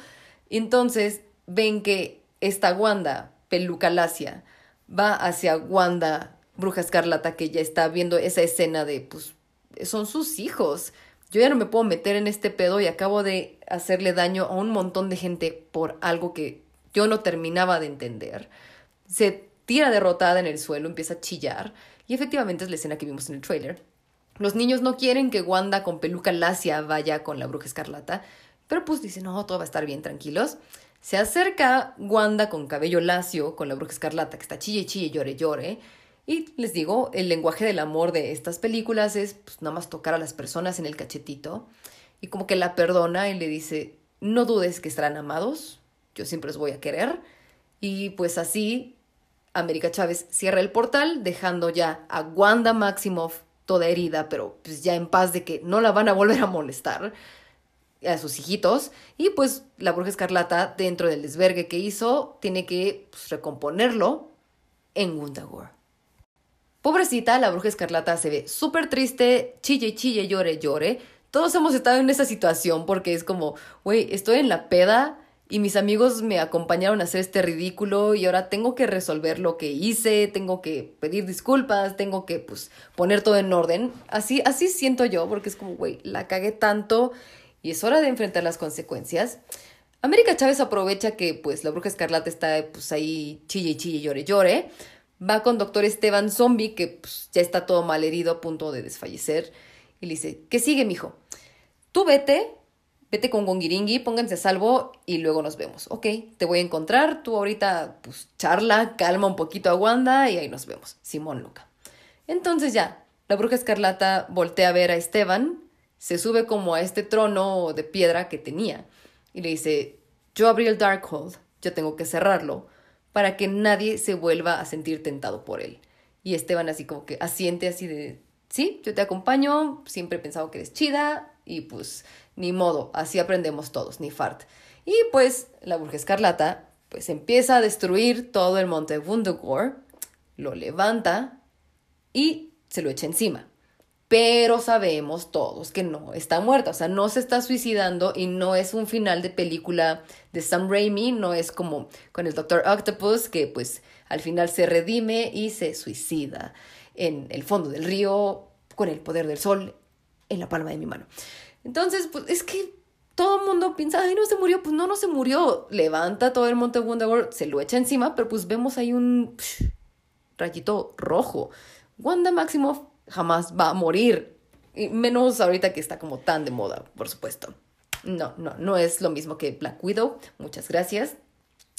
Y entonces ven que esta Wanda, peluca lacia, va hacia Wanda, bruja escarlata, que ya está viendo esa escena de, pues, son sus hijos. Yo ya no me puedo meter en este pedo y acabo de hacerle daño a un montón de gente por algo que yo no terminaba de entender. Se tira derrotada en el suelo, empieza a chillar y efectivamente es la escena que vimos en el trailer. Los niños no quieren que Wanda con peluca lacia vaya con la bruja escarlata, pero pues dicen, no, todo va a estar bien, tranquilos. Se acerca Wanda con cabello lacio, con la bruja escarlata, que está chille, chille, llore, llore. Y les digo, el lenguaje del amor de estas películas es pues, nada más tocar a las personas en el cachetito. Y como que la perdona y le dice, no dudes que estarán amados, yo siempre los voy a querer. Y pues así América Chávez cierra el portal, dejando ya a Wanda Maximoff toda herida, pero pues ya en paz de que no la van a volver a molestar a sus hijitos. Y pues la bruja escarlata, dentro del desvergue que hizo, tiene que pues, recomponerlo en Wundagore. Pobrecita, la bruja escarlata se ve súper triste, chille, chille, llore, llore. Todos hemos estado en esa situación porque es como, güey, estoy en la peda, y mis amigos me acompañaron a hacer este ridículo y ahora tengo que resolver lo que hice, tengo que pedir disculpas, tengo que pues poner todo en orden. Así así siento yo porque es como, güey, la cagué tanto y es hora de enfrentar las consecuencias. América Chávez aprovecha que pues la bruja escarlata está pues ahí chille chille, llore, llore. Va con doctor Esteban Zombie que pues, ya está todo mal herido a punto de desfallecer y le dice, ¿qué sigue, mijo? Tú vete, vete con Gongiringui, pónganse a salvo y luego nos vemos. Ok, te voy a encontrar, tú ahorita pues charla, calma un poquito a Wanda y ahí nos vemos. Simón Luca. Entonces ya, la bruja escarlata voltea a ver a Esteban, se sube como a este trono de piedra que tenía y le dice, yo abrí el Darkhold, yo tengo que cerrarlo para que nadie se vuelva a sentir tentado por él. Y Esteban así como que asiente así de, sí, yo te acompaño, siempre he pensado que eres chida y pues ni modo, así aprendemos todos, ni fart. Y pues la bruja escarlata pues empieza a destruir todo el monte Wundagore, lo levanta y se lo echa encima. Pero sabemos todos que no está muerta, o sea, no se está suicidando y no es un final de película de Sam Raimi, no es como con el Doctor Octopus que pues al final se redime y se suicida en el fondo del río con el poder del sol en la palma de mi mano. Entonces, pues es que todo el mundo piensa, ay, no se murió. Pues no, no se murió. Levanta todo el monte Wonder se lo echa encima, pero pues vemos ahí un rayito rojo. Wanda Maximoff jamás va a morir. Menos ahorita que está como tan de moda, por supuesto. No, no, no es lo mismo que Black Widow. Muchas gracias.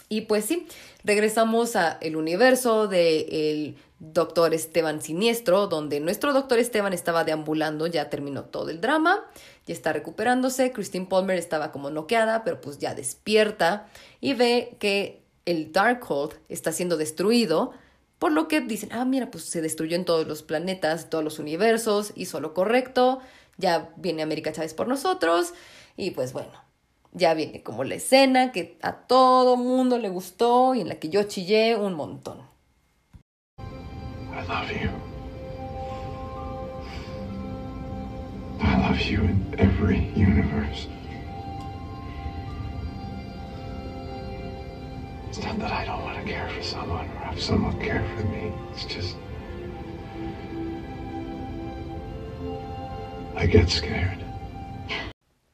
Y pues sí, regresamos a el universo del el doctor Esteban Siniestro, donde nuestro doctor Esteban estaba deambulando, ya terminó todo el drama, ya está recuperándose, Christine Palmer estaba como noqueada, pero pues ya despierta y ve que el Darkhold está siendo destruido, por lo que dicen, ah, mira, pues se destruyó en todos los planetas, todos los universos, hizo lo correcto, ya viene América Chávez por nosotros, y pues bueno, ya viene como la escena que a todo mundo le gustó y en la que yo chillé un montón. I love you. I love you in every universe. It's not that I don't want to care for someone or have someone care for me. It's just. I get scared.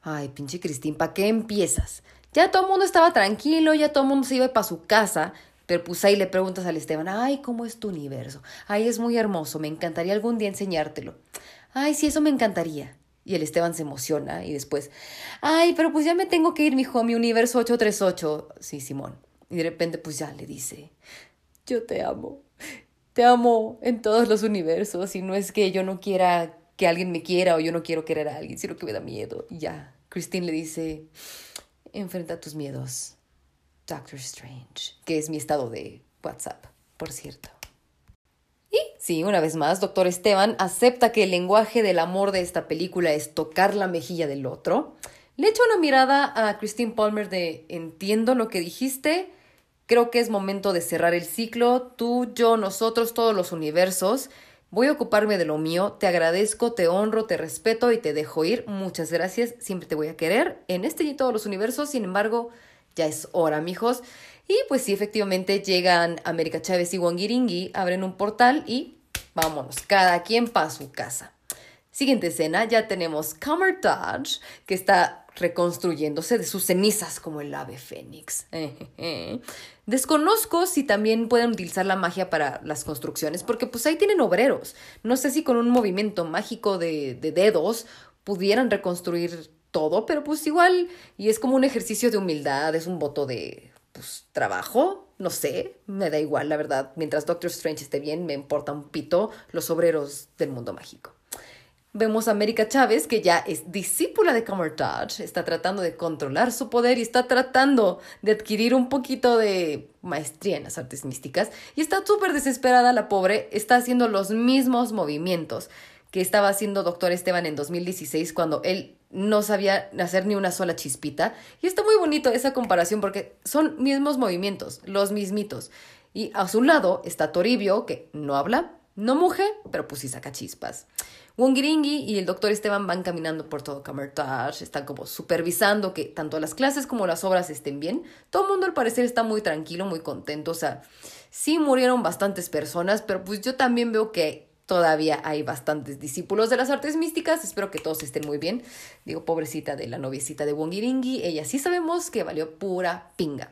Ay, pinche Cristín, ¿para qué empiezas? Ya todo el mundo estaba tranquilo, ya todo el mundo se iba para su casa, pero pues ahí le preguntas al Esteban, ay, ¿cómo es tu universo? Ay, es muy hermoso, me encantaría algún día enseñártelo. Ay, sí, eso me encantaría. Y el Esteban se emociona y después, ay, pero pues ya me tengo que ir, mijo, mi universo 838. Sí, Simón. Y de repente pues ya le dice, yo te amo. Te amo en todos los universos y no es que yo no quiera que alguien me quiera o yo no quiero querer a alguien, sino que me da miedo. Y ya, Christine le dice, enfrenta tus miedos, Doctor Strange, que es mi estado de WhatsApp, por cierto. Y sí, una vez más, Doctor Esteban acepta que el lenguaje del amor de esta película es tocar la mejilla del otro. Le echa una mirada a Christine Palmer de entiendo lo que dijiste, creo que es momento de cerrar el ciclo, tú, yo, nosotros, todos los universos. Voy a ocuparme de lo mío, te agradezco, te honro, te respeto y te dejo ir. Muchas gracias, siempre te voy a querer en este y todos los universos. Sin embargo, ya es hora, mijos. Y pues sí, efectivamente llegan América Chávez y Wangiringi, abren un portal y vámonos, cada quien para su casa. Siguiente escena, ya tenemos Dodge, que está reconstruyéndose de sus cenizas como el ave fénix. Desconozco si también pueden utilizar la magia para las construcciones, porque pues ahí tienen obreros. No sé si con un movimiento mágico de, de dedos pudieran reconstruir todo, pero pues igual, y es como un ejercicio de humildad, es un voto de pues, trabajo, no sé, me da igual, la verdad. Mientras Doctor Strange esté bien, me importa un pito los obreros del mundo mágico. Vemos a América Chávez, que ya es discípula de Camertage, está tratando de controlar su poder y está tratando de adquirir un poquito de maestría en las artes místicas. Y está súper desesperada la pobre, está haciendo los mismos movimientos que estaba haciendo Doctor Esteban en 2016 cuando él no sabía hacer ni una sola chispita. Y está muy bonito esa comparación porque son mismos movimientos, los mismitos. Y a su lado está Toribio, que no habla, no muge, pero pues sí saca chispas. Wongiringi y el doctor Esteban van caminando por todo Camertage, están como supervisando que tanto las clases como las obras estén bien. Todo el mundo al parecer está muy tranquilo, muy contento, o sea, sí murieron bastantes personas, pero pues yo también veo que todavía hay bastantes discípulos de las artes místicas, espero que todos estén muy bien. Digo, pobrecita de la noviecita de Wongiringi, ella sí sabemos que valió pura pinga.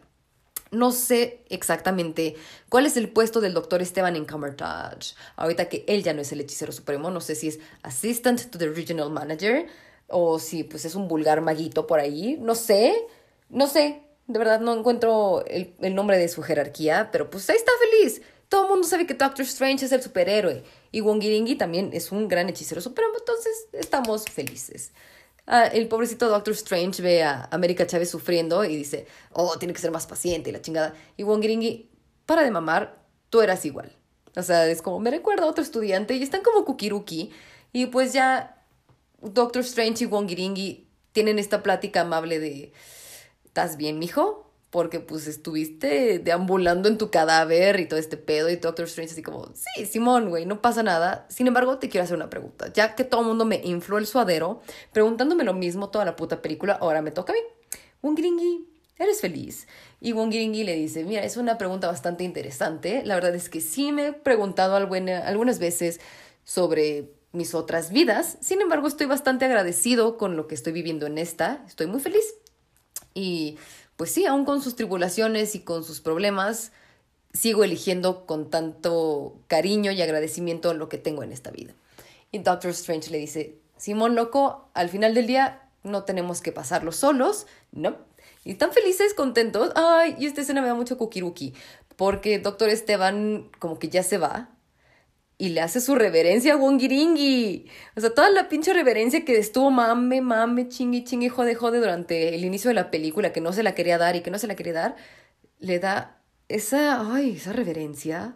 No sé exactamente cuál es el puesto del doctor Esteban en Camertage. Ahorita que él ya no es el hechicero supremo, no sé si es Assistant to the Regional Manager o si pues es un vulgar maguito por ahí. No sé, no sé. De verdad no encuentro el, el nombre de su jerarquía, pero pues ahí está feliz. Todo el mundo sabe que Doctor Strange es el superhéroe y Wongiringi también es un gran hechicero supremo, entonces estamos felices. Ah, el pobrecito Doctor Strange ve a América Chávez sufriendo y dice, oh, tiene que ser más paciente y la chingada. Y Wongiringi, para de mamar, tú eras igual. O sea, es como, me recuerda a otro estudiante y están como kukiruki. Y pues ya Doctor Strange y Wongiringi tienen esta plática amable de, ¿estás bien, mijo? Porque pues estuviste deambulando en tu cadáver y todo este pedo y Doctor Strange así como, sí, Simón, güey, no pasa nada. Sin embargo, te quiero hacer una pregunta. Ya que todo el mundo me infló el suadero, preguntándome lo mismo toda la puta película, ahora me toca a mí. Wongiringi, ¿eres feliz? Y Wongiringi le dice, mira, es una pregunta bastante interesante. La verdad es que sí me he preguntado algunas veces sobre mis otras vidas. Sin embargo, estoy bastante agradecido con lo que estoy viviendo en esta. Estoy muy feliz. Y pues sí, aún con sus tribulaciones y con sus problemas, sigo eligiendo con tanto cariño y agradecimiento lo que tengo en esta vida. Y Doctor Strange le dice, Simón loco, al final del día no tenemos que pasarlo solos, ¿no? Y están felices, contentos. Ay, y esta escena me da mucho kukiruki, porque Doctor Esteban como que ya se va y le hace su reverencia a Wongiringi. O sea, toda la pinche reverencia que estuvo mame, mame, chingue, chingue, jode, jode durante el inicio de la película, que no se la quería dar y que no se la quería dar, le da esa, ay, esa reverencia.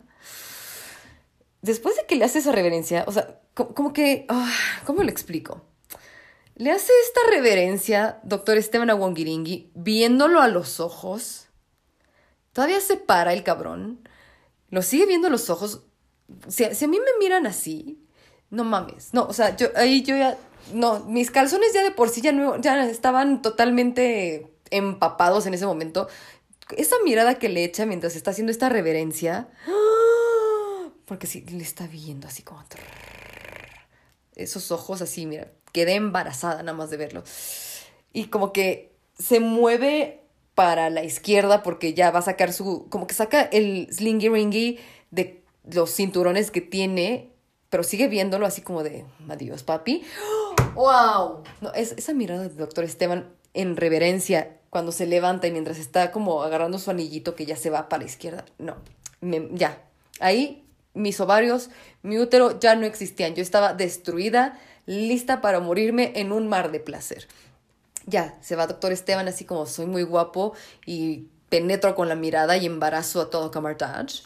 Después de que le hace esa reverencia, o sea, como, que, ah, ¿cómo lo explico? le hace esta reverencia, doctor Esteban a viéndolo a los ojos. Todavía se para el cabrón. Lo sigue viendo a los ojos. Si, si a mí me miran así, no mames. No, o sea, yo ahí yo ya. No, mis calzones ya de por sí ya, no, ya estaban totalmente empapados en ese momento. Esa mirada que le echa mientras está haciendo esta reverencia. Porque sí, le está viendo así como. Esos ojos así, mira. Quedé embarazada nada más de verlo. Y como que se mueve para la izquierda porque ya va a sacar su. Como que saca el slingy ringy de los cinturones que tiene, pero sigue viéndolo así como de adiós, papi. ¡Wow! No, es, esa mirada del doctor Esteban en reverencia cuando se levanta y mientras está como agarrando su anillito que ya se va para la izquierda. No, ya. Ahí mis ovarios, mi útero ya no existían. Yo estaba destruida, lista para morirme en un mar de placer. Ya, se va doctor Esteban así como soy muy guapo y penetro con la mirada y embarazo a todo Camartage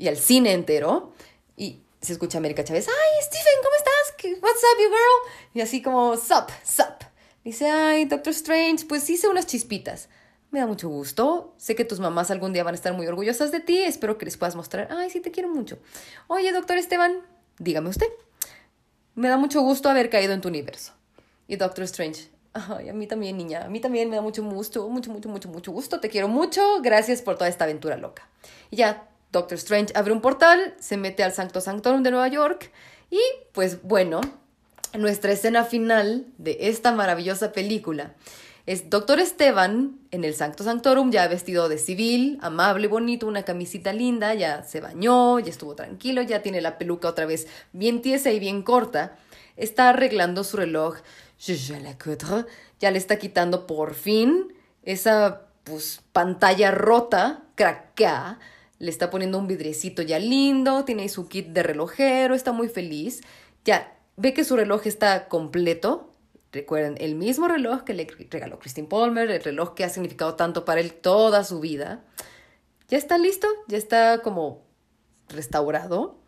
y al cine entero. Y se escucha a América Chávez, ay, Stephen, ¿cómo estás? ¿Qué- What's up, you girl? Y así como, sup, sup. Dice, ay, Doctor Strange, pues hice unas chispitas. Me da mucho gusto. Sé que tus mamás algún día van a estar muy orgullosas de ti. Espero que les puedas mostrar. Ay, sí, te quiero mucho. Oye, doctor Esteban, dígame usted. Me da mucho gusto haber caído en tu universo. Y Doctor Strange, ay, a mí también, niña. A mí también me da mucho gusto, mucho, mucho, mucho, mucho gusto. Te quiero mucho. Gracias por toda esta aventura loca. Y ya, Doctor Strange abre un portal, se mete al Sancto Sanctorum de Nueva York. Y pues bueno, nuestra escena final de esta maravillosa película es Doctor Esteban en el Sancto Sanctorum, ya vestido de civil, amable, bonito, una camisita linda, ya se bañó, ya estuvo tranquilo, ya tiene la peluca otra vez bien tiesa y bien corta. Está arreglando su reloj, ya le está quitando por fin esa pues, pantalla rota, craquea, le está poniendo un vidriecito ya lindo, tiene ahí su kit de relojero, está muy feliz. Ya ve que su reloj está completo. Recuerden, el mismo reloj que le regaló Christine Palmer, el reloj que ha significado tanto para él toda su vida. Ya está listo, ya está como restaurado.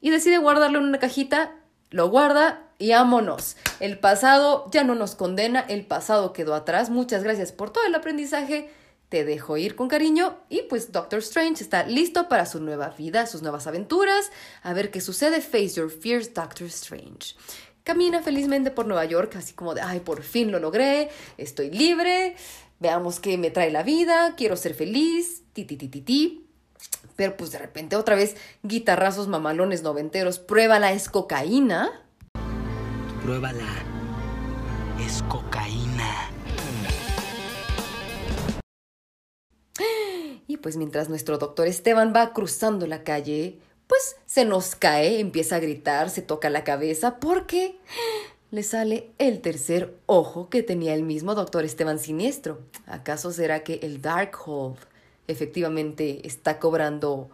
Y decide guardarlo en una cajita, lo guarda y vámonos. El pasado ya no nos condena, el pasado quedó atrás. Muchas gracias por todo el aprendizaje. Te dejo ir con cariño y pues Doctor Strange está listo para su nueva vida, sus nuevas aventuras. A ver qué sucede. Face your fears, Doctor Strange. Camina felizmente por Nueva York, así como de, ay, por fin lo logré, estoy libre, veamos qué me trae la vida, quiero ser feliz, ti, ti, ti, ti. Pero pues de repente otra vez guitarrazos mamalones noventeros, pruébala, es cocaína. Pruébala. Es cocaína. Y pues mientras nuestro doctor Esteban va cruzando la calle, pues se nos cae, empieza a gritar, se toca la cabeza porque le sale el tercer ojo que tenía el mismo doctor Esteban Siniestro. ¿Acaso será que el Darkhold efectivamente está cobrando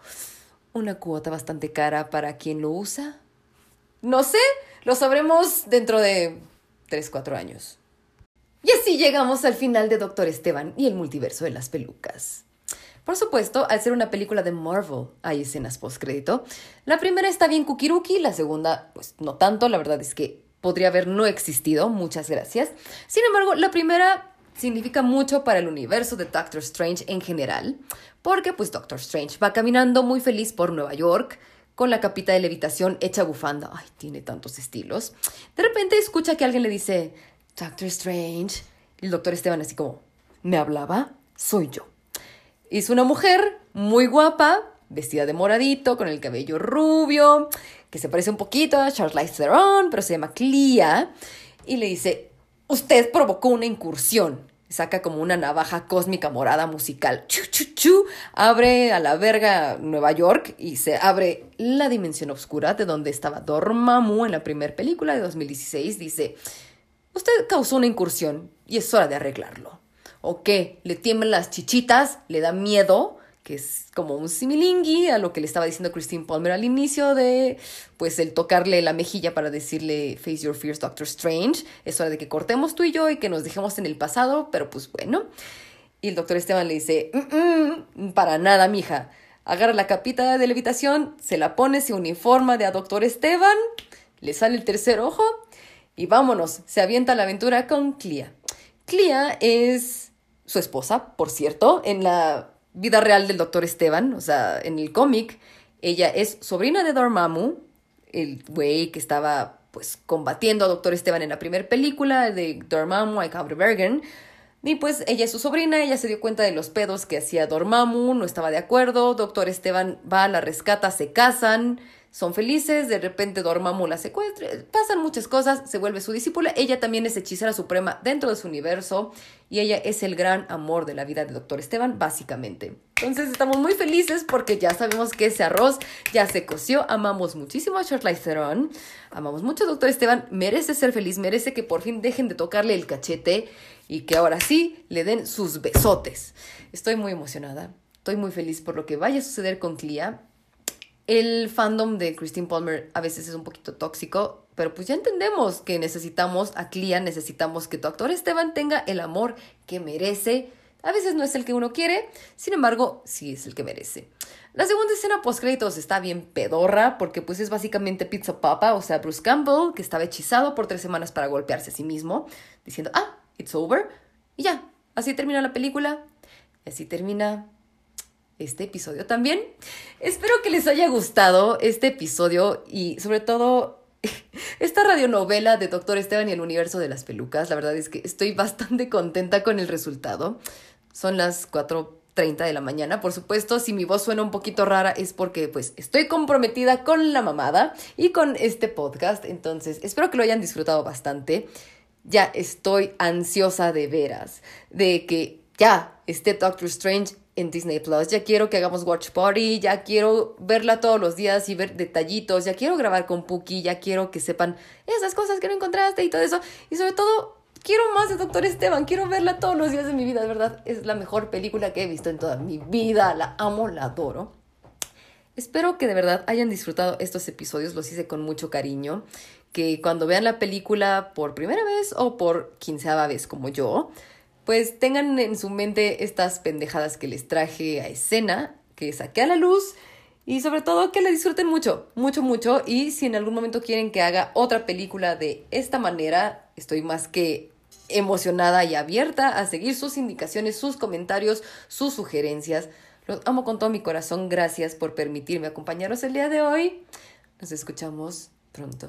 una cuota bastante cara para quien lo usa? No sé, lo sabremos dentro de 3, 4 años. Y así llegamos al final de Doctor Esteban y el multiverso de las pelucas. Por supuesto, al ser una película de Marvel, hay escenas postcrédito. La primera está bien kukiruki, la segunda, pues no tanto, la verdad es que podría haber no existido, muchas gracias. Sin embargo, la primera significa mucho para el universo de Doctor Strange en general, porque pues Doctor Strange va caminando muy feliz por Nueva York, con la capita de levitación hecha bufanda. Ay, tiene tantos estilos. De repente escucha que alguien le dice, Doctor Strange. El doctor Esteban así como, ¿me hablaba? Soy yo. Es una mujer muy guapa, vestida de moradito, con el cabello rubio, que se parece un poquito a Charlize Theron, pero se llama Clea. Y le dice, usted provocó una incursión. Saca como una navaja cósmica morada musical. Chu, chu, chu. Abre a la verga Nueva York y se abre la dimensión oscura de donde estaba Dormammu en la primera película de 2016. Dice, usted causó una incursión y es hora de arreglarlo. ¿O qué? ¿Le tiemblan las chichitas? ¿Le da miedo? Que es como un similingui a lo que le estaba diciendo Christine Palmer al inicio de, pues, el tocarle la mejilla para decirle Face Your Fears, Doctor Strange. Es hora de que cortemos tú y yo y que nos dejemos en el pasado, pero pues bueno. Y el doctor Esteban le dice, "Mm, mm, para nada, mija. Agarra la capita de levitación, se la pone, se uniforma de a doctor Esteban, le sale el tercer ojo y vámonos, se avienta a la aventura con Clea. Clea es su esposa, por cierto, en la vida real del doctor Esteban, o sea, en el cómic, ella es sobrina de Dormammu, el güey que estaba pues combatiendo a doctor Esteban en la primera película de Dormammu y Bergen. Y pues ella es su sobrina, ella se dio cuenta de los pedos que hacía Dormammu, no estaba de acuerdo, doctor Esteban va, la rescata, se casan, son felices, de repente Dormammu la secuestra, pasan muchas cosas, se vuelve su discípula, ella también es hechicera suprema dentro de su universo y ella es el gran amor de la vida de Doctor Esteban, básicamente. Entonces estamos muy felices porque ya sabemos que ese arroz ya se coció, amamos muchísimo a Charlize Theron, amamos mucho a Doctor Esteban, merece ser feliz, merece que por fin dejen de tocarle el cachete y que ahora sí le den sus besotes. Estoy muy emocionada, estoy muy feliz por lo que vaya a suceder con Clea el fandom de Christine Palmer a veces es un poquito tóxico, pero pues ya entendemos que necesitamos a Clea, necesitamos que tu actor Esteban tenga el amor que merece. A veces no es el que uno quiere, sin embargo, sí es el que merece. La segunda escena post créditos está bien pedorra porque pues es básicamente Pizza Papa, o sea, Bruce Campbell, que estaba hechizado por tres semanas para golpearse a sí mismo, diciendo, ah, it's over, y ya, así termina la película, así termina este episodio también. Espero que les haya gustado este episodio y sobre todo esta radionovela de Doctor Esteban y el universo de las pelucas. La verdad es que estoy bastante contenta con el resultado. Son las 4.30 de la mañana. Por supuesto, si mi voz suena un poquito rara es porque pues estoy comprometida con la mamada y con este podcast. Entonces, espero que lo hayan disfrutado bastante. Ya estoy ansiosa de veras de que ya esté Doctor Strange en Disney Plus. Ya quiero que hagamos Watch Party, ya quiero verla todos los días y ver detallitos, ya quiero grabar con Puki, ya quiero que sepan esas cosas que no encontraste y todo eso. Y sobre todo, quiero más de Doctor Esteban, quiero verla todos los días de mi vida, de verdad. Es la mejor película que he visto en toda mi vida, la amo, la adoro. Espero que de verdad hayan disfrutado estos episodios, los hice con mucho cariño. Que cuando vean la película por primera vez o por quinceava vez como yo, pues tengan en su mente estas pendejadas que les traje a escena, que saqué a la luz y sobre todo que la disfruten mucho, mucho, mucho. Y si en algún momento quieren que haga otra película de esta manera, estoy más que emocionada y abierta a seguir sus indicaciones, sus comentarios, sus sugerencias. Los amo con todo mi corazón. Gracias por permitirme acompañaros el día de hoy. Nos escuchamos pronto.